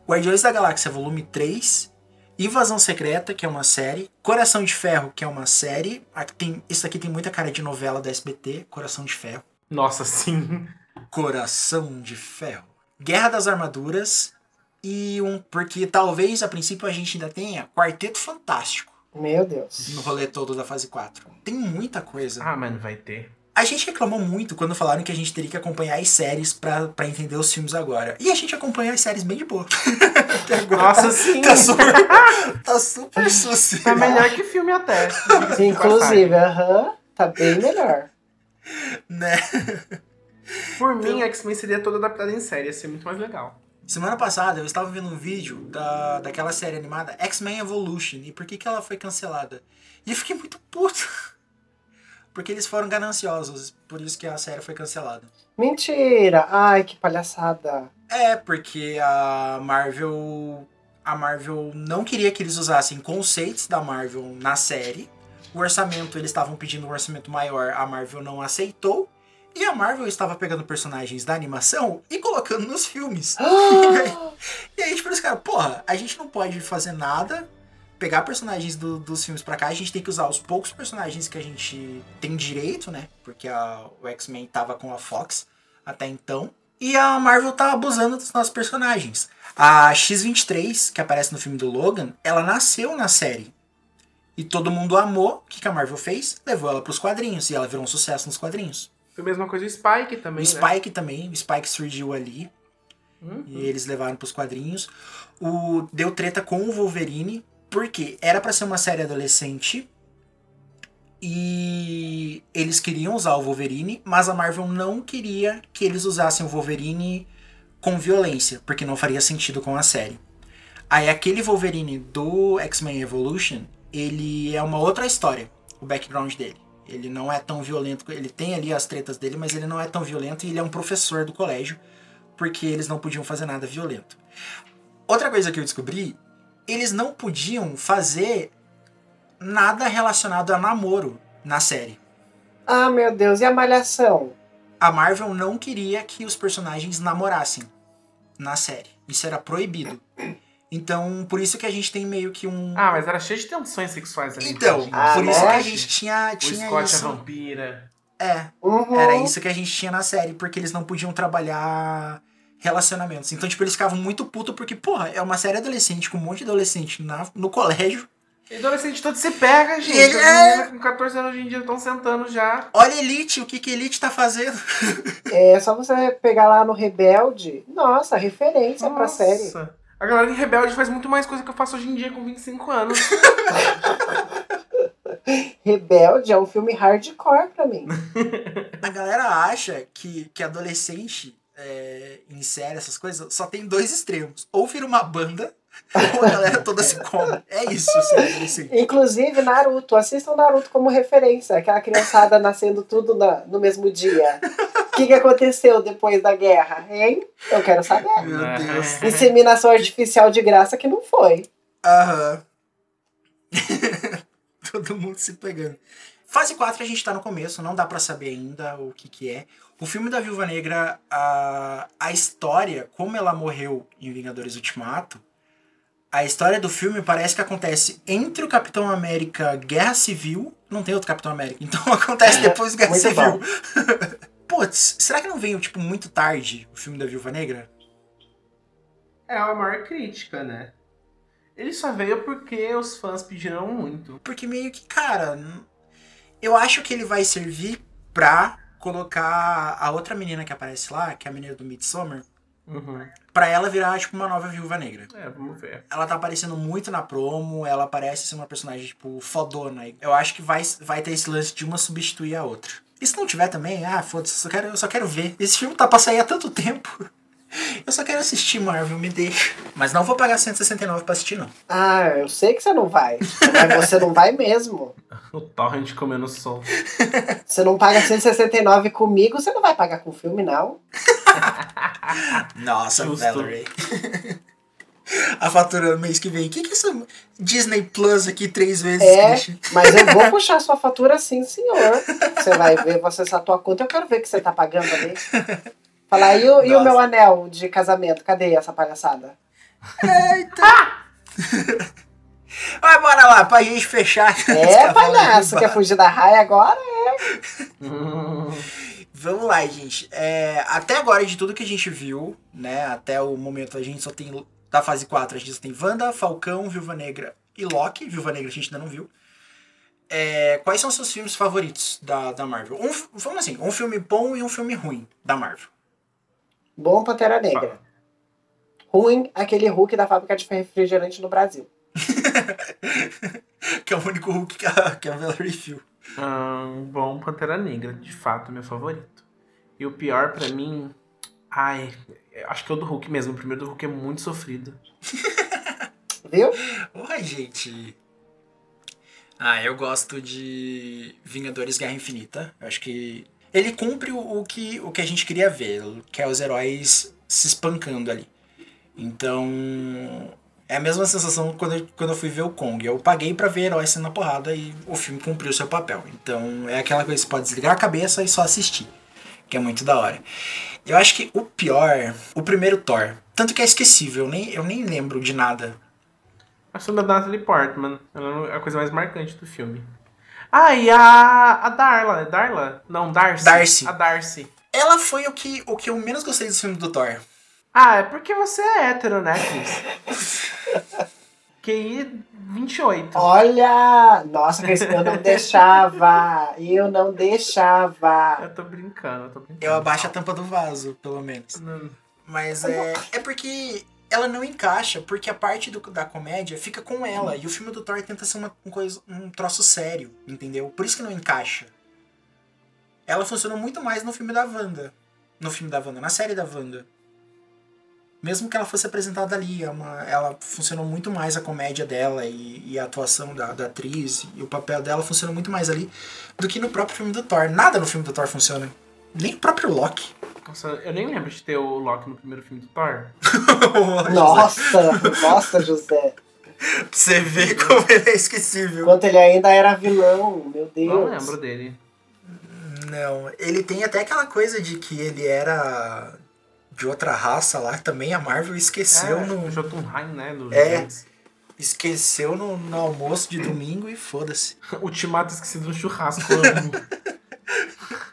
Guardiões da Galáxia Volume 3, Invasão Secreta, que é uma série, Coração de Ferro, que é uma série. Aqui tem, isso aqui tem muita cara de novela da SBT, Coração de Ferro. Nossa, sim. Coração de Ferro. Guerra das Armaduras e um. Porque talvez a princípio a gente ainda tenha Quarteto Fantástico Meu Deus. no rolê todo da fase 4. Tem muita coisa. Ah, mas não vai ter. A gente reclamou muito quando falaram que a gente teria que acompanhar as séries pra, pra entender os filmes agora. E a gente acompanha as séries bem de boa. Até agora. Nossa, sim. Tá super, tá super. Tá melhor que filme até. Inclusive, aham, tá bem melhor. Né? Por mim, X-Men seria toda adaptada em série. Ia ser muito mais legal. Semana passada eu estava vendo um vídeo da, daquela série animada X-Men Evolution e por que, que ela foi cancelada. E eu fiquei muito puto. Porque eles foram gananciosos, por isso que a série foi cancelada. Mentira! Ai, que palhaçada. É, porque a Marvel. A Marvel não queria que eles usassem conceitos da Marvel na série. O orçamento, eles estavam pedindo um orçamento maior, a Marvel não aceitou. E a Marvel estava pegando personagens da animação e colocando nos filmes. E aí, tipo, eles caras, porra, a gente não pode fazer nada, pegar personagens do- dos filmes pra cá, a gente tem que usar os poucos personagens que a gente tem direito, né? Porque a, o X-Men tava com a Fox até então. E a Marvel tá abusando dos nossos personagens. A X-23, que aparece no filme do Logan, ela nasceu na série. E todo mundo amou. O que, que a Marvel fez? Levou ela pros quadrinhos. E ela virou um sucesso nos quadrinhos. Foi a mesma coisa o Spike O também, né? Spike também. O Spike surgiu ali. Hum? E eles levaram pros quadrinhos. O deu treta com o Wolverine, porque era pra ser uma série adolescente. E eles queriam usar o Wolverine, mas a Marvel não queria que eles usassem o Wolverine com violência, porque não faria sentido com a série. Aí aquele Wolverine do X-Men Evolution, ele é uma outra história, o background dele. Ele não é tão violento, ele tem ali as tretas dele, mas ele não é tão violento e ele é um professor do colégio porque eles não podiam fazer nada violento. Outra coisa que eu descobri, eles não podiam fazer nada relacionado a namoro na série. Ah, meu Deus, e a malhação? A Marvel não queria que os personagens namorassem na série. Isso era proibido. Então, por isso que a gente tem meio que um. Ah, mas era cheio de tensões sexuais ali. então. Ah, por isso que a gente tinha, O tinha Scott é isso. vampira. É, Uhum. era isso que a gente tinha na série, porque eles não podiam trabalhar relacionamentos. Então, tipo, eles ficavam muito putos porque, porra, é uma série adolescente com um monte de adolescente na, no colégio. E adolescente todo se pega, gente. Ele é- com 14 anos hoje em dia estão sentando já. Olha Elite, o que que Elite tá fazendo? É só você pegar lá no Rebelde. Nossa, referência pra Nossa. série. A galera em Rebelde faz muito mais coisa que eu faço hoje em dia com 25 anos. Rebelde é um filme hardcore pra mim. A galera acha que, que adolescente é, em série, essas coisas, só tem dois extremos. Ou vira uma banda, a galera toda se come. É isso, ser adolescente. Inclusive, Naruto. Assistam Naruto como referência. Aquela criançada nascendo tudo na- no mesmo dia. O que, que aconteceu depois da guerra, hein? Eu quero saber. Meu Deus. Inseminação artificial de graça que não foi. Aham. Todo mundo se pegando. Fase 4 a gente tá no começo, não dá pra saber ainda o que que é. O filme da Viúva Negra, a, a história, como ela morreu em Vingadores Ultimato, a história do filme parece que acontece entre o Capitão América Guerra Civil, não tem outro Capitão América, então acontece depois do Guerra Muito Civil. Putz, será que não veio, tipo, muito tarde o filme da Viúva Negra? É a maior crítica, né? Ele só veio porque os fãs pediram muito. Porque meio que, cara, eu acho que ele vai servir pra colocar a outra menina que aparece lá, que é a menina do Midsommar, Uhum. Pra ela virar, tipo, uma nova viúva negra. É, vamos ver. Ela tá aparecendo muito na promo, ela parece ser uma personagem, tipo, fodona. Eu acho que vai, vai ter esse lance de uma substituir a outra. E se não tiver também, ah, foda-se, eu só quero, eu só quero ver. Esse filme tá pra sair há tanto tempo. Eu só quero assistir Marvel, me deixa. Mas não vou pagar 169 pra assistir, não. Ah, eu sei que você não vai. Mas você não vai mesmo. O Torrent comendo sol. Você não paga 169 comigo, você não vai pagar com o filme, não. Nossa, Justo. Valerie. A fatura mês que vem. O que, que é essa Disney Plus aqui três vezes, É, mas eu vou puxar sua fatura sim, senhor. Você vai ver, você acessar a tua conta, eu quero ver o que você tá pagando ali. Falar, e o, e o meu anel de casamento? Cadê essa palhaçada? Vai, bora lá, pra gente fechar. É, palhaço, quer fugir da raia agora? Hum. Vamos lá, gente. É, até agora, de tudo que a gente viu, né? Até o momento, a gente só tem. Da fase 4, a gente só tem Wanda, Falcão, Viúva Negra e Loki. Viúva Negra a gente ainda não viu. É, quais são os seus filmes favoritos da, da Marvel? Um, vamos assim, um filme bom e um filme ruim da Marvel. Bom Pantera Negra. Ruim, aquele Hulk da fábrica de refrigerante no Brasil. que é o único Hulk que a, que a Valerie viu. Bom, Pantera Negra, de fato, meu favorito. E o pior pra mim. Ai, acho que é o do Hulk mesmo. O primeiro do Hulk é muito sofrido. Viu? Oi, gente. Ah, eu gosto de Vingadores Guerra Infinita. Eu acho que ele cumpre o, que, o que a gente queria ver, que é os heróis se espancando ali. Então, é a mesma sensação quando eu, quando eu fui ver o Kong. Eu paguei pra ver heróis sendo na porrada e o filme cumpriu seu papel. Então, é aquela coisa que você pode desligar a cabeça e só assistir, que é muito da hora. Eu acho que o pior, o primeiro Thor, tanto que é esquecível, eu nem, eu nem lembro de nada A segunda da Natalie Portman. Ela é a coisa mais marcante do filme. Ah, e a, a Darla. É Darla? Não, Darcy. Darcy. A Darcy. Ela foi o que, o que eu menos gostei do filme do Thor. Ah, é porque você é hétero, né, Cris? QI 28. Olha! Nossa, Cris, eu não deixava. Eu não deixava. Eu tô brincando, eu tô brincando. Eu abaixo a tampa do vaso, pelo menos. Não. Mas é, é porque ela não encaixa, porque a parte do- da comédia fica com ela. E o filme do Thor tenta ser uma, um coisa, um troço sério, entendeu? Por isso que não encaixa. Ela funcionou muito mais no filme da Wanda. No filme da Wanda, na série da Wanda. Mesmo que ela fosse apresentada ali, é uma- ela funcionou muito mais a comédia dela e, e a atuação da, da atriz e o papel dela funcionou muito mais ali do que no próprio filme do Thor. Nada no filme do Thor funciona. Nem o próprio Loki. Nossa, eu nem lembro de ter o Loki no primeiro filme do Thor. Nossa, nossa, José. Pra você ver como ele é esquecível. Enquanto ele ainda era vilão, meu Deus. Não lembro dele. Não, ele tem até aquela coisa de que ele era de outra raça lá, que também a Marvel esqueceu é, no. O Jotunheim, né? Do É. Esqueceu no, no almoço de domingo e foda-se. Ultimato esquecido no churrasco.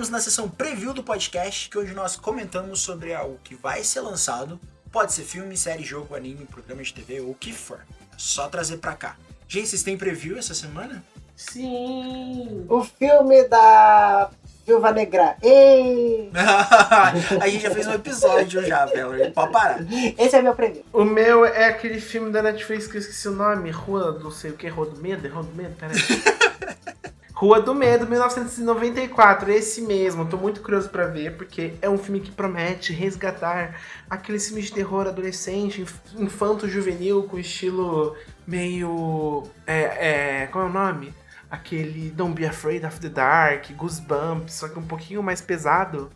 amo. E chegamos na sessão preview do podcast, que hoje nós comentamos sobre algo que vai ser lançado. Pode ser filme, série, jogo, anime, programa de TV ou o que for. É só trazer pra cá. Gente, vocês têm preview essa semana? Sim. O filme da Viúva Negra. Ei! a gente já fez um episódio já, Valerie. Pode parar. Esse é meu preview. O meu é aquele filme da Netflix que eu esqueci o nome. Rua do sei o que, Rua do Medo? É Rua do Medo? Peraí. Rua do Medo, 1994, esse mesmo. Tô muito curioso pra ver, porque é um filme que promete resgatar aquele filme de terror adolescente, inf- infanto-juvenil, com estilo meio. É, é, qual é o nome? Aquele Don't Be Afraid of the Dark, Goosebumps, só que um pouquinho mais pesado.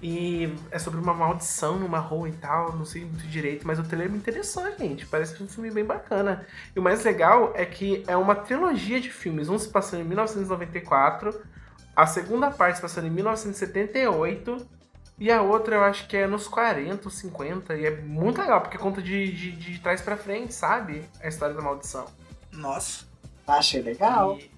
E é sobre uma maldição numa rua e tal, não sei muito direito, mas o trailer me interessou, gente. Parece um filme bem bacana. E o mais legal é que é uma trilogia de filmes. Um se passando em 1994, a segunda parte se passando em 1978, e a outra eu acho que é nos 40 ou 50. E é muito legal, porque conta de, de, de trás pra frente, sabe? A história da maldição. Nossa. Achei legal. E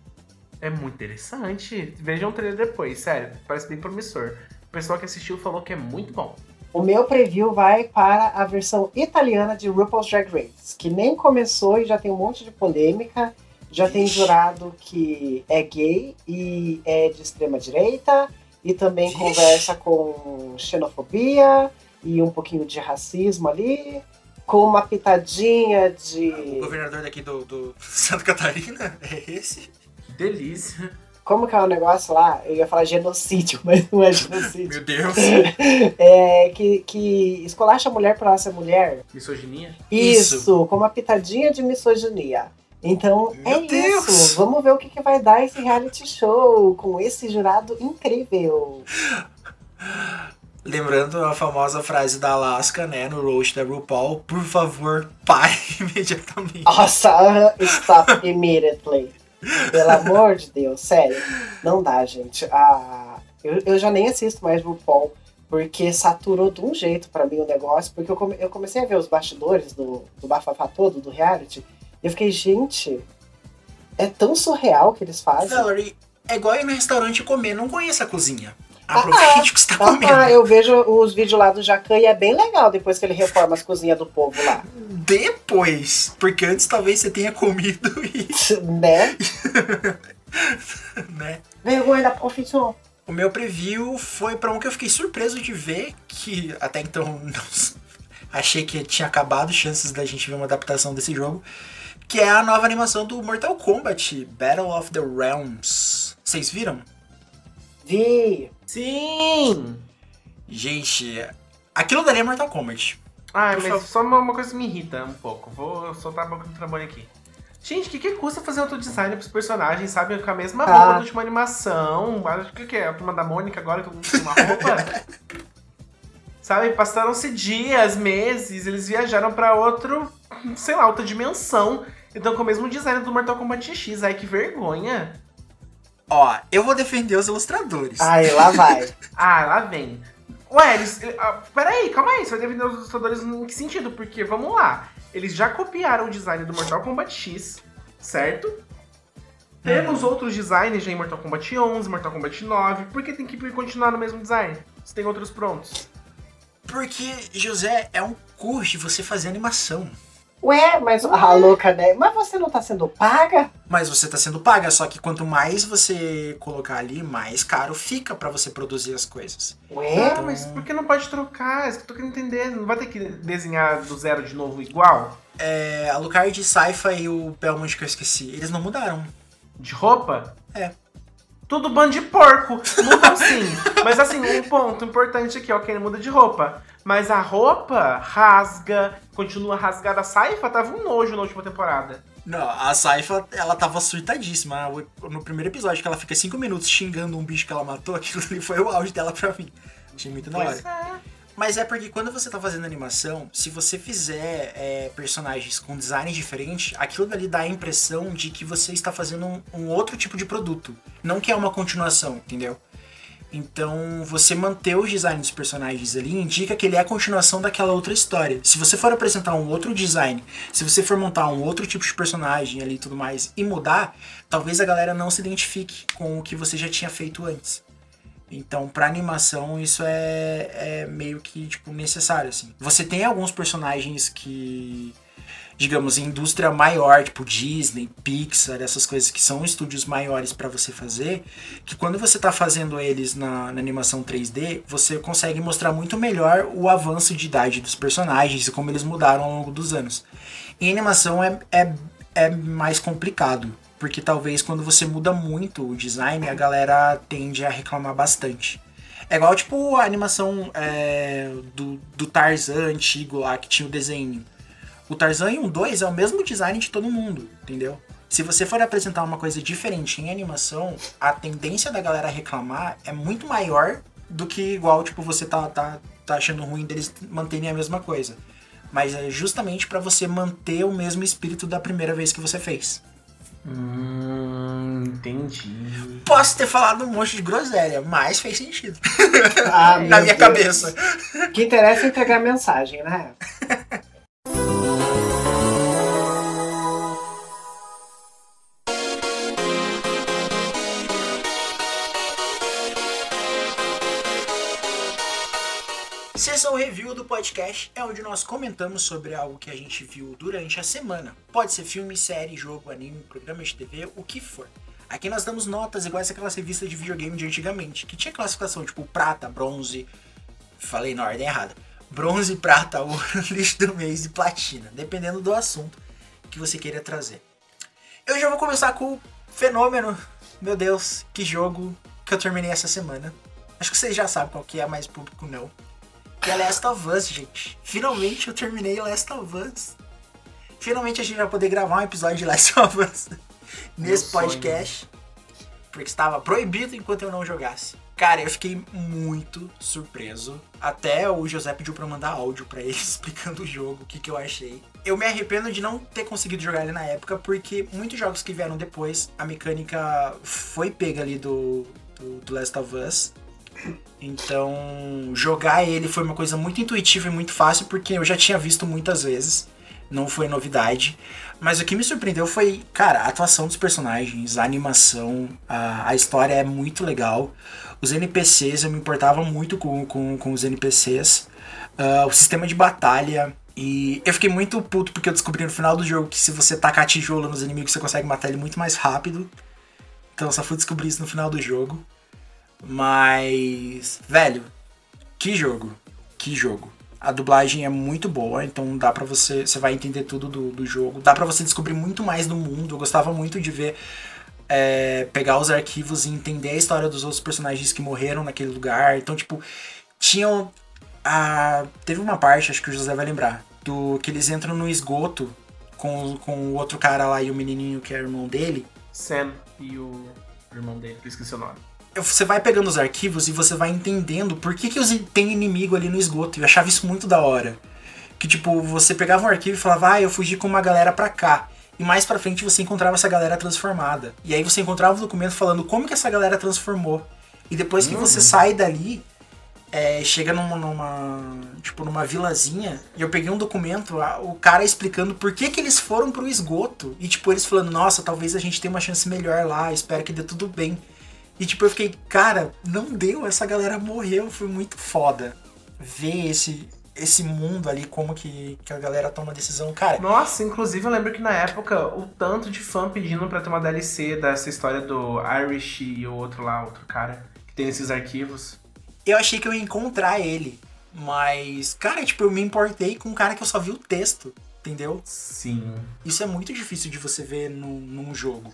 é muito interessante. Vejam o trailer depois, sério. Parece bem promissor. O pessoal que assistiu falou que é muito bom. O meu preview vai para a versão italiana de RuPaul's Drag Race, que nem começou e já tem um monte de polêmica. Já tem Ixi. jurado que é gay e é de extrema direita e também Vixe. conversa com xenofobia e um pouquinho de racismo ali, com uma pitadinha O de governador daqui do, do Santa Catarina é esse? Que delícia. Como que é o negócio lá? Eu ia falar genocídio, mas não é genocídio. Meu Deus. É que, que escolacha a mulher por ela ser mulher. Misoginia? Isso, Isso. com uma pitadinha de misoginia. Então Meu é Deus! isso. Vamos ver o que, que vai dar esse reality show com esse jurado incrível. Lembrando a famosa frase da Alaska, né, no roast da RuPaul, por favor, pare imediatamente. Nossa, stop immediately. Pelo amor de Deus, sério. Não dá, gente. Ah, eu, eu já nem assisto mais RuPaul, porque saturou de um jeito pra mim o negócio, porque eu, come- eu comecei a ver os bastidores do, do bafafá todo, do reality, e eu fiquei, gente, é tão surreal que eles fazem. Valerie, é igual ir no restaurante comer, não conheça a cozinha. Aproveite o que você tá comendo. Ah, eu vejo os vídeos lá do Jacan e é bem legal depois que ele reforma as cozinhas do povo lá. Depois, porque antes talvez você tenha comido e, né? né? Vergonha da profissão. O meu preview foi pra um que eu fiquei surpreso de ver, que até então não achei que tinha acabado chances da gente ver uma adaptação desse jogo, que é a nova animação do Mortal Kombat, Battle of the Realms. Vocês viram? Vi. Sim! Gente, aquilo dali é Mortal Kombat. Ah, mas favor. só uma, uma coisa que me irrita um pouco. Vou soltar a boca do trambolho aqui. Gente, o que, que custa fazer outro design pros personagens, sabe? Com a mesma Ah. roupa da última animação. Acho que o que é? A turma da Mônica agora, todo mundo tem uma roupa. sabe? Passaram-se dias, meses, eles viajaram pra outro, sei lá, outra dimensão. Então com o mesmo design do Mortal Kombat X. Ai, que vergonha. Ó, eu vou defender os ilustradores. Aí, lá vai. Ah, lá vem. Ué, eles. ah, Peraí, calma aí, você vai defender os ilustradores em que sentido? Porque, vamos lá, eles já copiaram o design do Mortal Kombat X, certo? Temos outros designs já em Mortal Kombat 11, Mortal Kombat 9, por que tem que continuar no mesmo design? Se tem outros prontos. Porque, José, é um curso de você fazer animação. Ué, mas a louca, né? Mas você não tá sendo paga? Mas você tá sendo paga, só que quanto mais você colocar ali, mais caro fica pra você produzir as coisas. Ué? Ah, mas por que não pode trocar? É Isso que eu tô querendo entender. Não vai ter que desenhar do zero de novo igual? É, a Lucard Saifa e o Belmont que eu esqueci, eles não mudaram. De roupa? É. Tudo bando de porco. Mudam sim. Mas assim, um ponto importante aqui, ok, muda de roupa. Mas a roupa rasga, continua rasgada. A saifa tava um nojo na última temporada. Não, a Saifa, ela tava surtadíssima. No primeiro episódio, que ela fica cinco minutos xingando um bicho que ela matou, aquilo ali foi o auge dela pra mim. Achei muito da hora. É. Mas é porque quando você tá fazendo animação, se você fizer é, personagens com design diferente, aquilo dali dá a impressão de que você está fazendo um, um outro tipo de produto. Não que é uma continuação, entendeu? Então, você manter os designs dos personagens ali indica que ele é a continuação daquela outra história. Se você for apresentar um outro design, se você for montar um outro tipo de personagem ali e tudo mais e mudar, talvez a galera não se identifique com o que você já tinha feito antes. Então, pra animação, isso é, é meio que, tipo, necessário, assim. Você tem alguns personagens que, digamos, indústria maior, tipo Disney, Pixar, essas coisas que são estúdios maiores para você fazer, que quando você tá fazendo eles na, na, animação 3D, você consegue mostrar muito melhor o avanço de idade dos personagens e como eles mudaram ao longo dos anos. Em animação é, é, é mais complicado porque talvez quando você muda muito o design, a galera tende a reclamar bastante. É igual, tipo, a animação é, do, do Tarzan antigo lá, que tinha o desenho. O Tarzan em 1 2 é o mesmo design de todo mundo, entendeu? Se você for apresentar uma coisa diferente em animação, a tendência da galera reclamar é muito maior do que igual, tipo, você tá, tá, tá achando ruim deles manterem a mesma coisa. Mas é justamente para você manter o mesmo espírito da primeira vez que você fez. Hum, entendi. Posso ter falado um monte de groselha, mas fez sentido. Ah, Na minha Deus. cabeça. O que interessa é entregar a mensagem, né? Sessão Review do podcast é onde nós comentamos sobre algo que a gente viu durante a semana. Pode ser filme, série, jogo, anime, programa de TV, o que for. Aqui nós damos notas iguais àquelas revistas de videogame de antigamente, que tinha classificação tipo prata, bronze. Falei na ordem errada. Bronze, prata, ouro, lixo do mês e platina, dependendo do assunto que você queira trazer. Eu já vou começar com o fenômeno. Meu Deus, que jogo que eu terminei essa semana. Acho que vocês já sabem qual que é, mas público não. Que é Last of Us, gente. Finalmente eu terminei Last of Us. Finalmente a gente vai poder gravar um episódio de Last of Us nesse sonho. podcast. Porque estava proibido enquanto eu não jogasse. Cara, eu fiquei muito surpreso. Até o José pediu pra eu mandar áudio pra ele explicando o jogo, o que, que eu achei. Eu me arrependo de não ter conseguido jogar ele na época, porque muitos jogos que vieram depois, a mecânica foi pega ali do, do, do Last of Us. Então, jogar ele foi uma coisa muito intuitiva e muito fácil, porque eu já tinha visto muitas vezes. Não foi novidade. Mas o que me surpreendeu foi, cara, a atuação dos personagens, a animação, a, a história é muito legal. Os NPCs, eu me importava muito com, com, com os NPCs. Ah, o sistema de batalha. E eu fiquei muito puto porque eu descobri no final do jogo que se você tacar tijolo nos inimigos, você consegue matar ele muito mais rápido. Então só fui descobrir isso no final do jogo. Mas, velho, que jogo. Que jogo. A dublagem é muito boa, então dá pra você. Você vai entender tudo do, do jogo. Dá pra você descobrir muito mais do mundo. Eu gostava muito de ver. é, pegar os arquivos e entender a história dos outros personagens que morreram naquele lugar. Então, tipo, tinham. A, teve uma parte, acho que o José vai lembrar, do que eles entram no esgoto com, com o outro cara lá e o menininho que é irmão dele. Sam e o irmão dele, que esqueci o nome. Você vai pegando os arquivos e você vai entendendo por que, que os, tem inimigo ali no esgoto. Eu achava isso muito da hora. Que tipo, você pegava um arquivo e falava, ah, eu fugi com uma galera pra cá. E mais pra frente você encontrava essa galera transformada. E aí você encontrava o documento falando como que essa galera transformou. E depois que você sai dali, é, chega numa, numa. Tipo, numa vilazinha, e eu peguei um documento, o cara explicando por que, que eles foram pro esgoto. E tipo, eles falando, nossa, talvez a gente tenha uma chance melhor lá, espero que dê tudo bem. E tipo, eu fiquei, cara, não deu, essa galera morreu, foi muito foda. Ver esse, esse mundo ali, como que, que a galera toma decisão. Cara, Nossa, inclusive eu lembro que na época o tanto de fã pedindo pra ter uma DLC dessa história do Irish e o outro lá, outro cara, que tem esses arquivos. eu achei que eu ia encontrar ele. Mas, cara, tipo, eu me importei com um cara que eu só vi o texto, entendeu? Sim. Isso é muito difícil de você ver num, num jogo.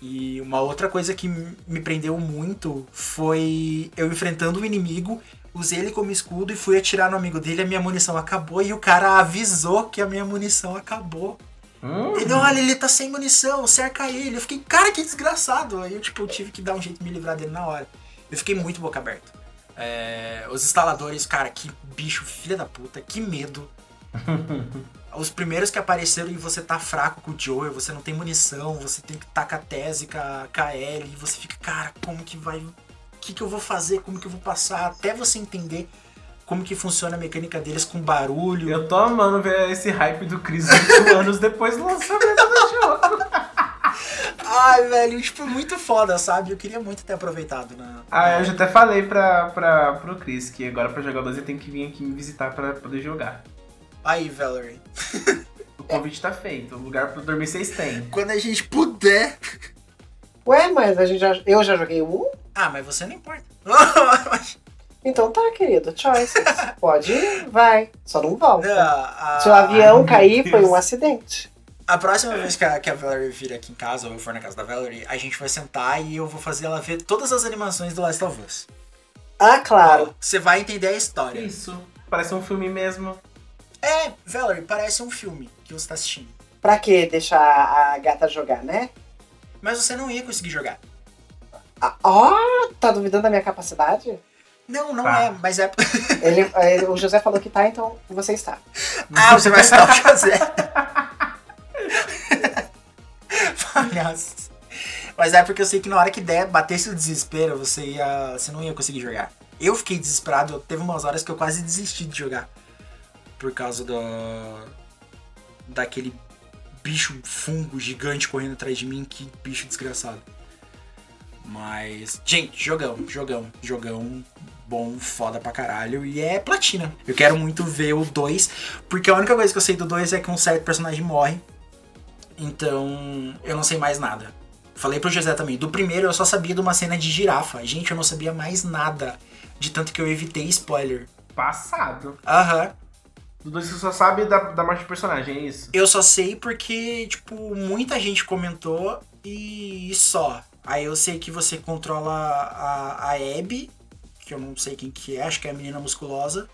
E uma outra coisa que me prendeu muito foi eu enfrentando o inimigo, usei ele como escudo e fui atirar no amigo dele, a minha munição acabou e o cara avisou que a minha munição acabou. Hum, Ele, olha, ele tá sem munição, cerca ele. Eu fiquei, cara, que desgraçado. Aí eu, tipo, tive que dar um jeito de me livrar dele na hora. Eu fiquei muito boca aberta. É, os instaladores, cara, que bicho, filha da puta, que medo. Os primeiros que apareceram e você tá fraco com o Joel, você não tem munição, você tem que tacar a tese com a KL, e você fica, cara, como que vai. O que, que eu vou fazer? Como que eu vou passar? Até você entender como que funciona a mecânica deles com barulho. Eu tô amando ver esse hype do Chris 8 anos depois do lançamento do jogo. Ai, velho, tipo, muito foda, sabe? Eu queria muito ter aproveitado na. Ah, eu já até falei pra, pra, pro Chris que agora pra jogar o 2 ele tem que vir aqui me visitar pra poder jogar. Aí, Valerie. O convite tá feito, o lugar pra dormir vocês têm. Quando a gente puder. Ué, mas a gente já, eu já joguei um? Ah, mas você não importa. Então tá, querido. Choices. Pode ir, vai. Só não volta. a, Se o avião ai, cair, foi um acidente. a próxima vez que a, que a Valerie vir aqui em casa, ou eu for na casa da Valerie, a gente vai sentar e eu vou fazer ela ver todas as animações do Last of Us. Ah, claro. Você vai entender a história. isso? Parece um filme mesmo. É, Valerie, parece um filme que você tá assistindo. Pra que deixar a gata jogar, né? Mas você não ia conseguir jogar. Ah, Ó, tá duvidando da minha capacidade? Não, não Tá. é, mas é. Ele, ele- o José falou que tá, então você está. ah, você vai citar o José. Palhaços. Mas é porque eu sei que na hora que der, batesse o desespero, você ia. Você não ia conseguir jogar. Eu fiquei desesperado, teve umas horas que eu quase desisti de jogar. Por causa do. Daquele bicho fungo gigante correndo atrás de mim, que bicho desgraçado. Mas. Gente, jogão, jogão, jogão bom, foda pra caralho. E é platina. Eu quero muito ver o 2, porque a única coisa que eu sei do 2 é que um certo personagem morre. Então, eu não sei mais nada. Falei pro José também. Do primeiro eu só sabia de uma cena de girafa. Gente, eu não sabia mais nada. De tanto que eu evitei spoiler. Passado. Aham. Do 2 você só sabe da, da morte do personagem, é isso? Eu só sei porque, tipo, muita gente comentou e só. Aí eu sei que você controla a, a Abby, que eu não sei quem que é, acho que é a menina musculosa.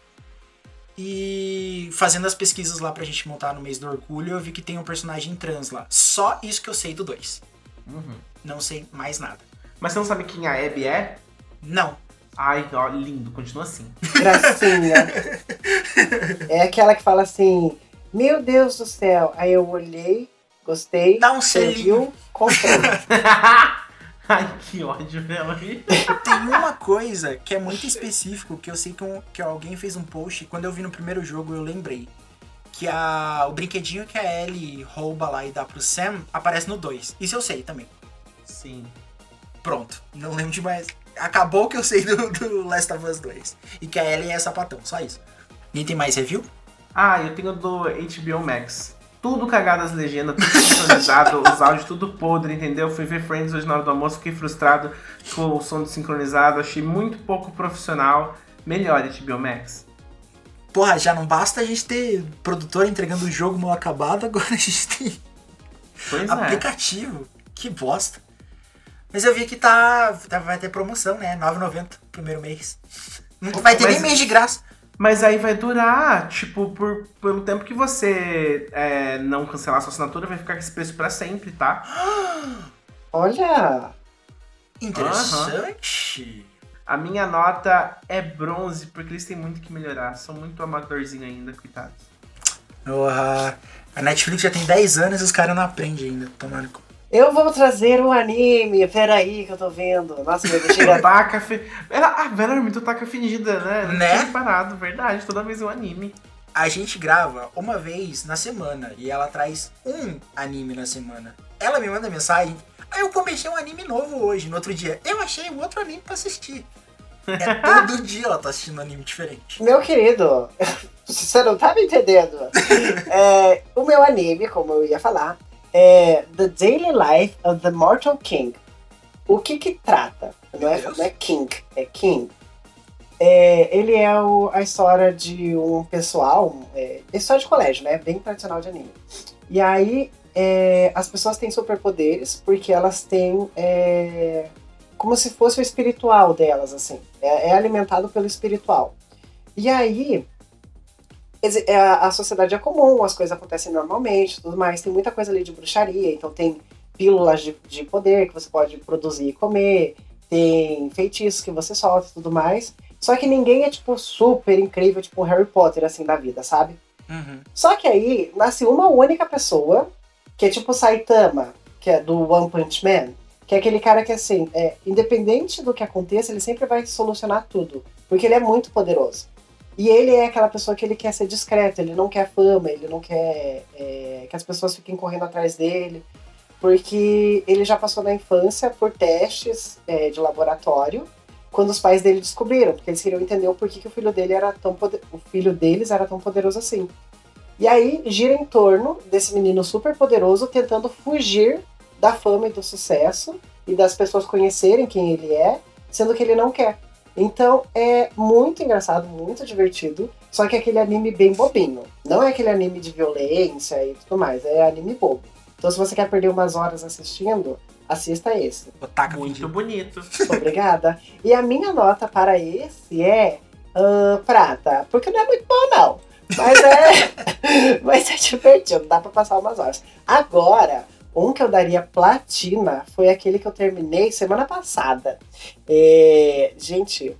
E fazendo as pesquisas lá pra gente montar no mês do orgulho, eu vi que tem um personagem trans lá. Só isso que eu sei do 2. Uhum. Não sei mais nada. Mas você não sabe quem a Abby é? Não. Ai, ó, lindo, continua assim. Gracinha. é aquela que fala assim: Meu Deus do céu. Aí eu olhei, gostei, Dá um selinho. comprei. Ai, que ódio dela. Tem uma coisa que é muito específico, que eu sei que, um- que alguém fez um post, e quando eu vi no primeiro jogo eu lembrei. Que a, o brinquedinho que a Ellie rouba lá e dá pro Sam aparece no 2. Isso eu sei também. Sim. Pronto, não lembro de mais. Acabou que eu sei do, do Last of Us 2. E que a Ellie é sapatão, só isso. E tem mais review? Ah, eu tenho do HBO Max. Tudo cagado as legendas, tudo sincronizado, os áudios tudo podre, entendeu? Fui ver Friends hoje na hora do almoço, fiquei frustrado com o som desincronizado, achei muito pouco profissional. Melhor HBO Max. Porra, já não basta a gente ter produtor entregando o jogo mal acabado, agora a gente tem Pois é. aplicativo. Que bosta. Mas eu vi que tá, tá- vai ter promoção, né? 9,90 primeiro mês. Não vai ter Mas- nem mês de graça. Mas aí vai durar, tipo, por, pelo tempo que você é, não cancelar sua assinatura, vai ficar com esse preço pra sempre, tá? Olha, Interessante. A minha nota é bronze, porque eles têm muito que melhorar. São muito amadorzinho ainda, coitados. Porra, a Netflix já tem 10 anos e os caras não aprendem ainda. Tomando cu. Eu vou trazer um anime. Peraí que eu tô vendo. Nossa, meu Deus, chega. Taca fe... Ela, a Vera é muito taca fingida, né? Não Né? parado, verdade. Toda vez um anime. A gente grava uma vez na semana e ela traz um anime na semana. Ela me manda mensagem. Aí eu comecei um anime novo hoje, no outro dia. Eu achei um outro anime pra assistir. É todo dia ela tá assistindo um anime diferente. Meu querido, você não tá me entendendo. É, o meu anime, como eu ia falar, é The Daily Life of the Mortal King. O que que trata? Não é, não é King, é King. É, ele é o- a história de um pessoal, é história de colégio, né? Bem tradicional de anime. E aí, é, as pessoas têm superpoderes porque elas têm é, como se fosse o espiritual delas, assim. É, é alimentado pelo espiritual. E aí, é, a, a sociedade é comum, as coisas acontecem normalmente, tudo mais. Tem muita coisa ali de bruxaria, então tem pílulas de, de poder que você pode produzir e comer, tem feitiços que você solta e tudo mais. Só que ninguém é, tipo, super incrível, tipo um Harry Potter, assim, da vida, sabe? Uhum. Só que aí nasce uma única pessoa, que é tipo o Saitama, que é do One Punch Man, que é aquele cara que, assim, é, independente do que aconteça, ele sempre vai solucionar tudo, porque ele é muito poderoso. E ele é aquela pessoa que ele quer ser discreto, ele não quer fama, ele não quer é, que as pessoas fiquem correndo atrás dele, porque ele já passou na infância por testes é, de laboratório, quando os pais dele descobriram, porque eles queriam entender o porquê que o filho dele era tão poder... o filho deles era tão poderoso assim. E aí gira em torno desse menino super poderoso tentando fugir da fama e do sucesso e das pessoas conhecerem quem ele é, sendo que ele não quer. Então é muito engraçado, muito divertido, só que é aquele anime bem bobinho. Não é aquele anime de violência e tudo mais, é anime bobo. Então se você quer perder umas horas assistindo, assista esse. Otaka Muito pedido. bonito. Obrigada. E a minha nota para esse é ah, prata, porque não é muito bom não. Mas é, mas é divertido, dá pra passar umas horas. Agora, um que eu daria platina foi aquele que eu terminei semana passada. É, gente,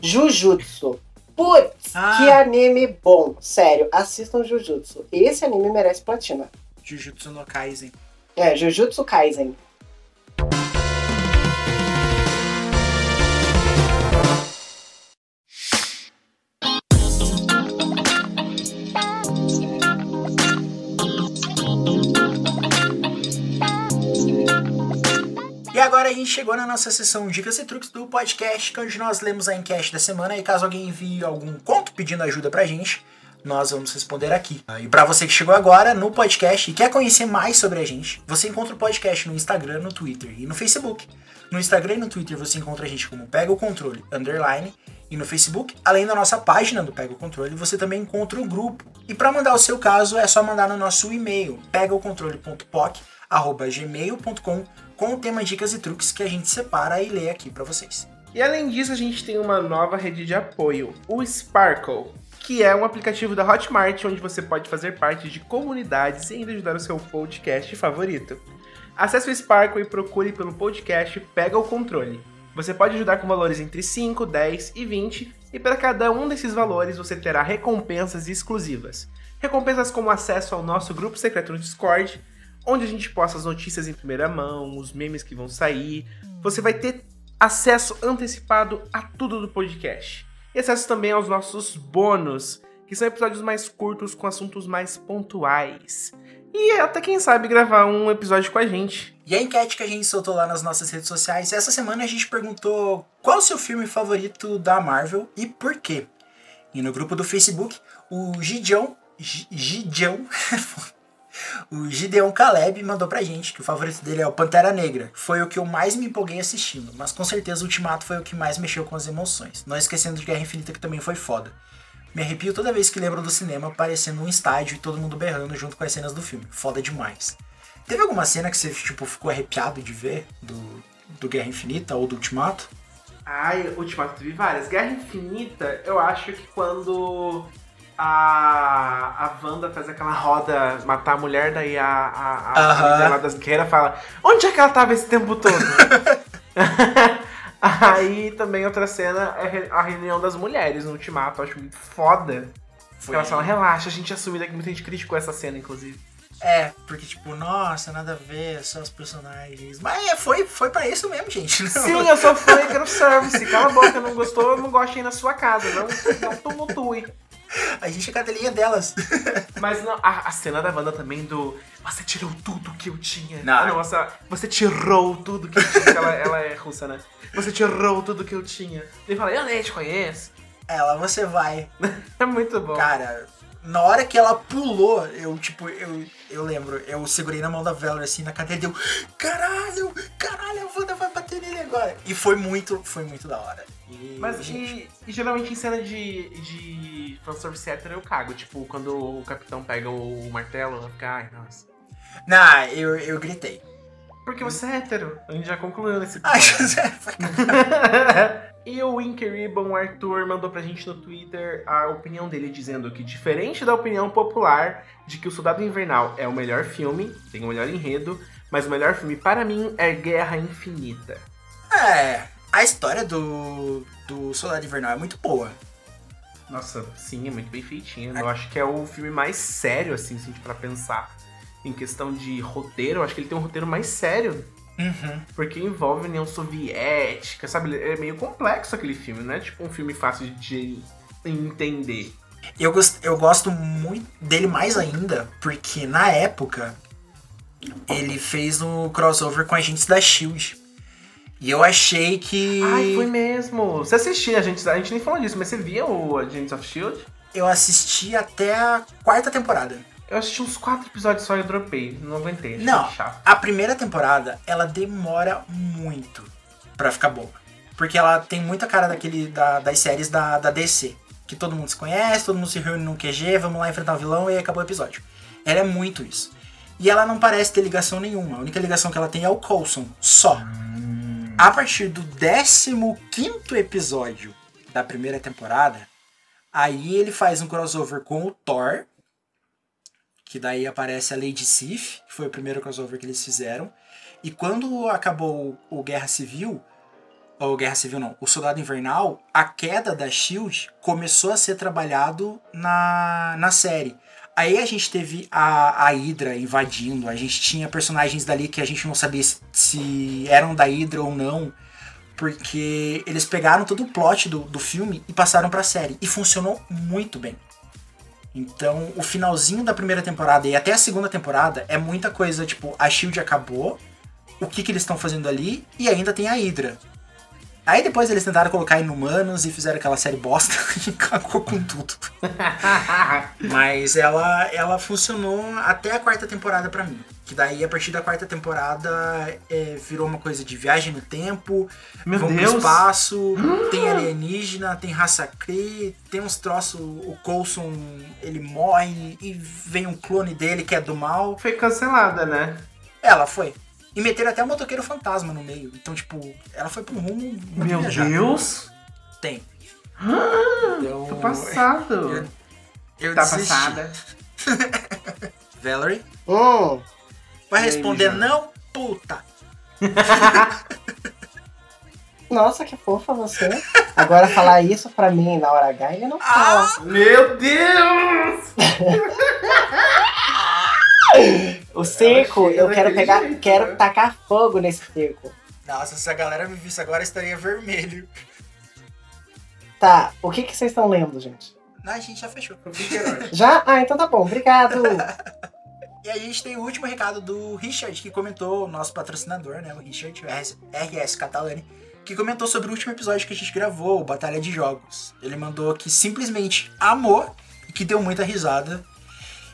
Jujutsu. Putz, Ah. que anime bom. Sério, assistam Jujutsu. Esse anime merece platina. Jujutsu no Kaisen. É, Jujutsu Kaisen. Agora a gente chegou na nossa sessão Dicas e Truques do podcast, onde nós lemos a enquete da semana e caso alguém envie algum conto pedindo ajuda pra gente, nós vamos responder aqui. E pra você que chegou agora no podcast e quer conhecer mais sobre a gente, você encontra o podcast no Instagram, no Twitter e no Facebook. No Instagram e no Twitter você encontra a gente como Pega o Controle Underline e no Facebook, além da nossa página do Pega o Controle, você também encontra o grupo. E para mandar o seu caso é só mandar no nosso e-mail pegaocontrole.poc@gmail.com com o tema dicas e truques que a gente separa e lê aqui pra vocês. E além disso, a gente tem uma nova rede de apoio, o Sparkle, que é um aplicativo da Hotmart onde você pode fazer parte de comunidades e ainda ajudar o seu podcast favorito. Acesse o Sparkle e procure pelo podcast Pega o Controle. Você pode ajudar com valores entre 5, 10 e 20, e para cada um desses valores você terá recompensas exclusivas. Recompensas como acesso ao nosso grupo secreto no Discord, onde a gente posta as notícias em primeira mão, os memes que vão sair. Você vai ter acesso antecipado a tudo do podcast. E acesso também aos nossos bônus, que são episódios mais curtos com assuntos mais pontuais. E até quem sabe gravar um episódio com a gente. E a enquete que a gente soltou lá nas nossas redes sociais, essa semana a gente perguntou qual o seu filme favorito da Marvel e por quê. E no grupo do Facebook, o Gideon, Gi- Gideon, o Gideon Caleb mandou pra gente que o favorito dele é o Pantera Negra. Foi o que eu mais me empolguei assistindo, mas com certeza o Ultimato foi o que mais mexeu com as emoções. Não esquecendo de Guerra Infinita que também foi foda. Me arrepio toda vez que lembro do cinema parecendo um estádio e todo mundo berrando junto com as cenas do filme. Foda demais. Teve alguma cena que você tipo, ficou arrepiado de ver do, do Guerra Infinita ou do Ultimato? Ai, Ultimato teve várias. Guerra Infinita, eu acho que quando a, a Wanda faz aquela roda matar a mulher, daí a, a, a Aham. amiga lá das guerreiras fala: Onde é que ela tava esse tempo todo? Aí também outra cena é a reunião das mulheres no Ultimato, eu acho muito foda. Foi- Elas falam, relaxa, a gente assumiu que muita gente criticou essa cena, inclusive. É, porque tipo, nossa, nada a ver, só os personagens. Mas é, foi, foi pra isso mesmo, gente. Sim, eu sou fã e quero service. Cala a boca, não gostou, não gosto ir na sua casa. Não, não tumultue. A gente é cadelinha delas. Mas não, a, a cena da Wanda também do. Você tirou tudo que eu tinha. Não. Ah, Nossa, você tirou tudo que eu tinha. Ela, ela é russa, né? Você tirou tudo que eu tinha. Ele fala, eu nem te conheço. Ela, você vai. É muito bom. Cara, na hora que ela pulou, eu, tipo, eu, eu lembro, eu segurei na mão da Valor assim na cadeira e deu, caralho, caralho, a Wanda vai bater nele agora. E foi muito, foi muito da hora. E, Mas gente, e, e geralmente em cena de, de fanservice hétero eu cago. Tipo, quando o capitão pega o martelo, eu fico, ai, nossa. Não, eu, eu gritei. Porque você é hétero. A gente já concluiu nesse Ai, episódio. Foi- E o Winker Ribbon Arthur mandou pra gente no Twitter a opinião dele, dizendo que, diferente da opinião popular de que O Soldado Invernal é o melhor filme, tem o melhor enredo, mas o melhor filme para mim é Guerra Infinita. É, a história do, do Soldado Invernal é muito boa. Nossa, sim, é muito bem feitinho. Eu acho que é o filme mais sério, assim, se a gente pra pensar em questão de roteiro. Eu acho que ele tem um roteiro mais sério Uhum. Porque envolve União Soviética, sabe? É meio complexo aquele filme, não é tipo um filme fácil de entender. Eu, gost, eu gosto muito dele mais ainda, porque na época ele fez um crossover com Agentes da Shield. E eu achei que. Ai, foi mesmo. Você assistia, a gente, a gente nem falou disso, mas você via o Agents of Shield? Eu assisti até a quarta temporada. Eu assisti uns quatro episódios só e dropei. Não aguentei. Não, a primeira temporada, ela demora muito pra ficar boa. Porque ela tem muita cara daquele da- das séries da, da DC. Que todo mundo se conhece, todo mundo se reúne num QG, vamos lá enfrentar o vilão e acabou o episódio. Ela é muito isso. E ela não parece ter ligação nenhuma. A única ligação que ela tem é o Coulson, só. A partir do 15 episódio da primeira temporada, aí ele faz um crossover com o Thor, que daí aparece a Lady Sif, que foi o primeiro crossover que eles fizeram. E quando acabou o Guerra Civil, ou Guerra Civil não, o Soldado Invernal, a queda da SHIELD começou a ser trabalhado na, na série. Aí a gente teve a, a Hydra invadindo, a gente tinha personagens dali que a gente não sabia se, se eram da Hydra ou não, porque eles pegaram todo o plot do, do filme e passaram pra série. E funcionou muito bem. Então, o finalzinho da primeira temporada e até a segunda temporada é muita coisa, tipo, a Shield acabou, o que, que eles estão fazendo ali, e ainda tem a Hydra. Aí depois eles tentaram colocar Inumanos e fizeram aquela série bosta e cagou com tudo. Mas ela, ela funcionou até a quarta temporada pra mim. Que daí, a partir da quarta temporada, é, virou uma coisa de viagem no tempo, Meu vão Deus! pro espaço, tem alienígena, tem raça Kree, tem uns troços, o Coulson, ele morre e vem um clone dele que é do mal. Foi cancelada, né? Ela foi. E meteram até o motoqueiro fantasma no meio. Então, tipo, ela foi pra um rumo muito Meu viajado. Deus! Tem. Então, Tô passado. eu Tá desisti. passada. Valerie, Hum, vai E aí, responder Jana? não, puta. nossa, que fofa você. Agora falar isso pra mim na hora H, ele não fala. Meu Deus! o circo, eu quero pegar, jeito, quero né? tacar fogo nesse circo. Nossa, se a galera me visse agora, estaria vermelho. Tá, o que que vocês estão lendo, gente? Não, a gente já fechou. Já? Ah, então tá bom, obrigado. E a gente tem o último recado do Richard, que comentou, nosso patrocinador, né? O Richard, o RS, RS Catalani, que comentou sobre o último episódio que a gente gravou, o Batalha de Jogos. Ele mandou que simplesmente amou e que deu muita risada.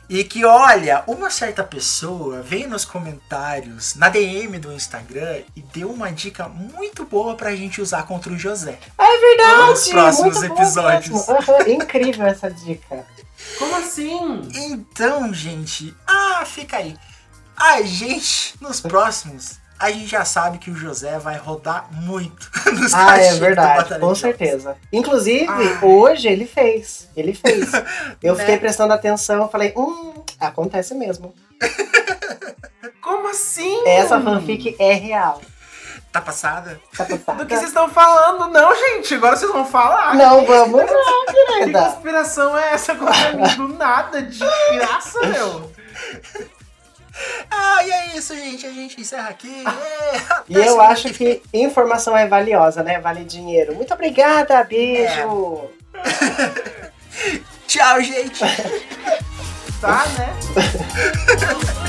E que, olha, uma certa pessoa veio nos comentários, na DM do Instagram, e deu uma dica muito boa pra gente usar contra o José. É verdade! Nos próximos episódios. Incrível essa dica. Como assim? Então, gente, ah, fica aí. A gente, nos próximos, a gente já sabe que o José vai rodar muito nos Ah, é do verdade, com certeza. Inclusive, Ah. hoje ele fez. Ele fez. Eu Né? fiquei prestando atenção e falei, hum, acontece mesmo. Como assim? Essa fanfic é real. Tá passada? Tá Do passada? que vocês estão falando? Não, gente, agora vocês vão falar. Não, vamos não, Que querida. conspiração é essa contra mim? Do nada, de graça, meu. Ah, e é isso, gente. A gente encerra aqui. É, até E eu acho que informação é valiosa, né? Vale dinheiro. Muito obrigada, beijo. Tchau, gente. Tá, né?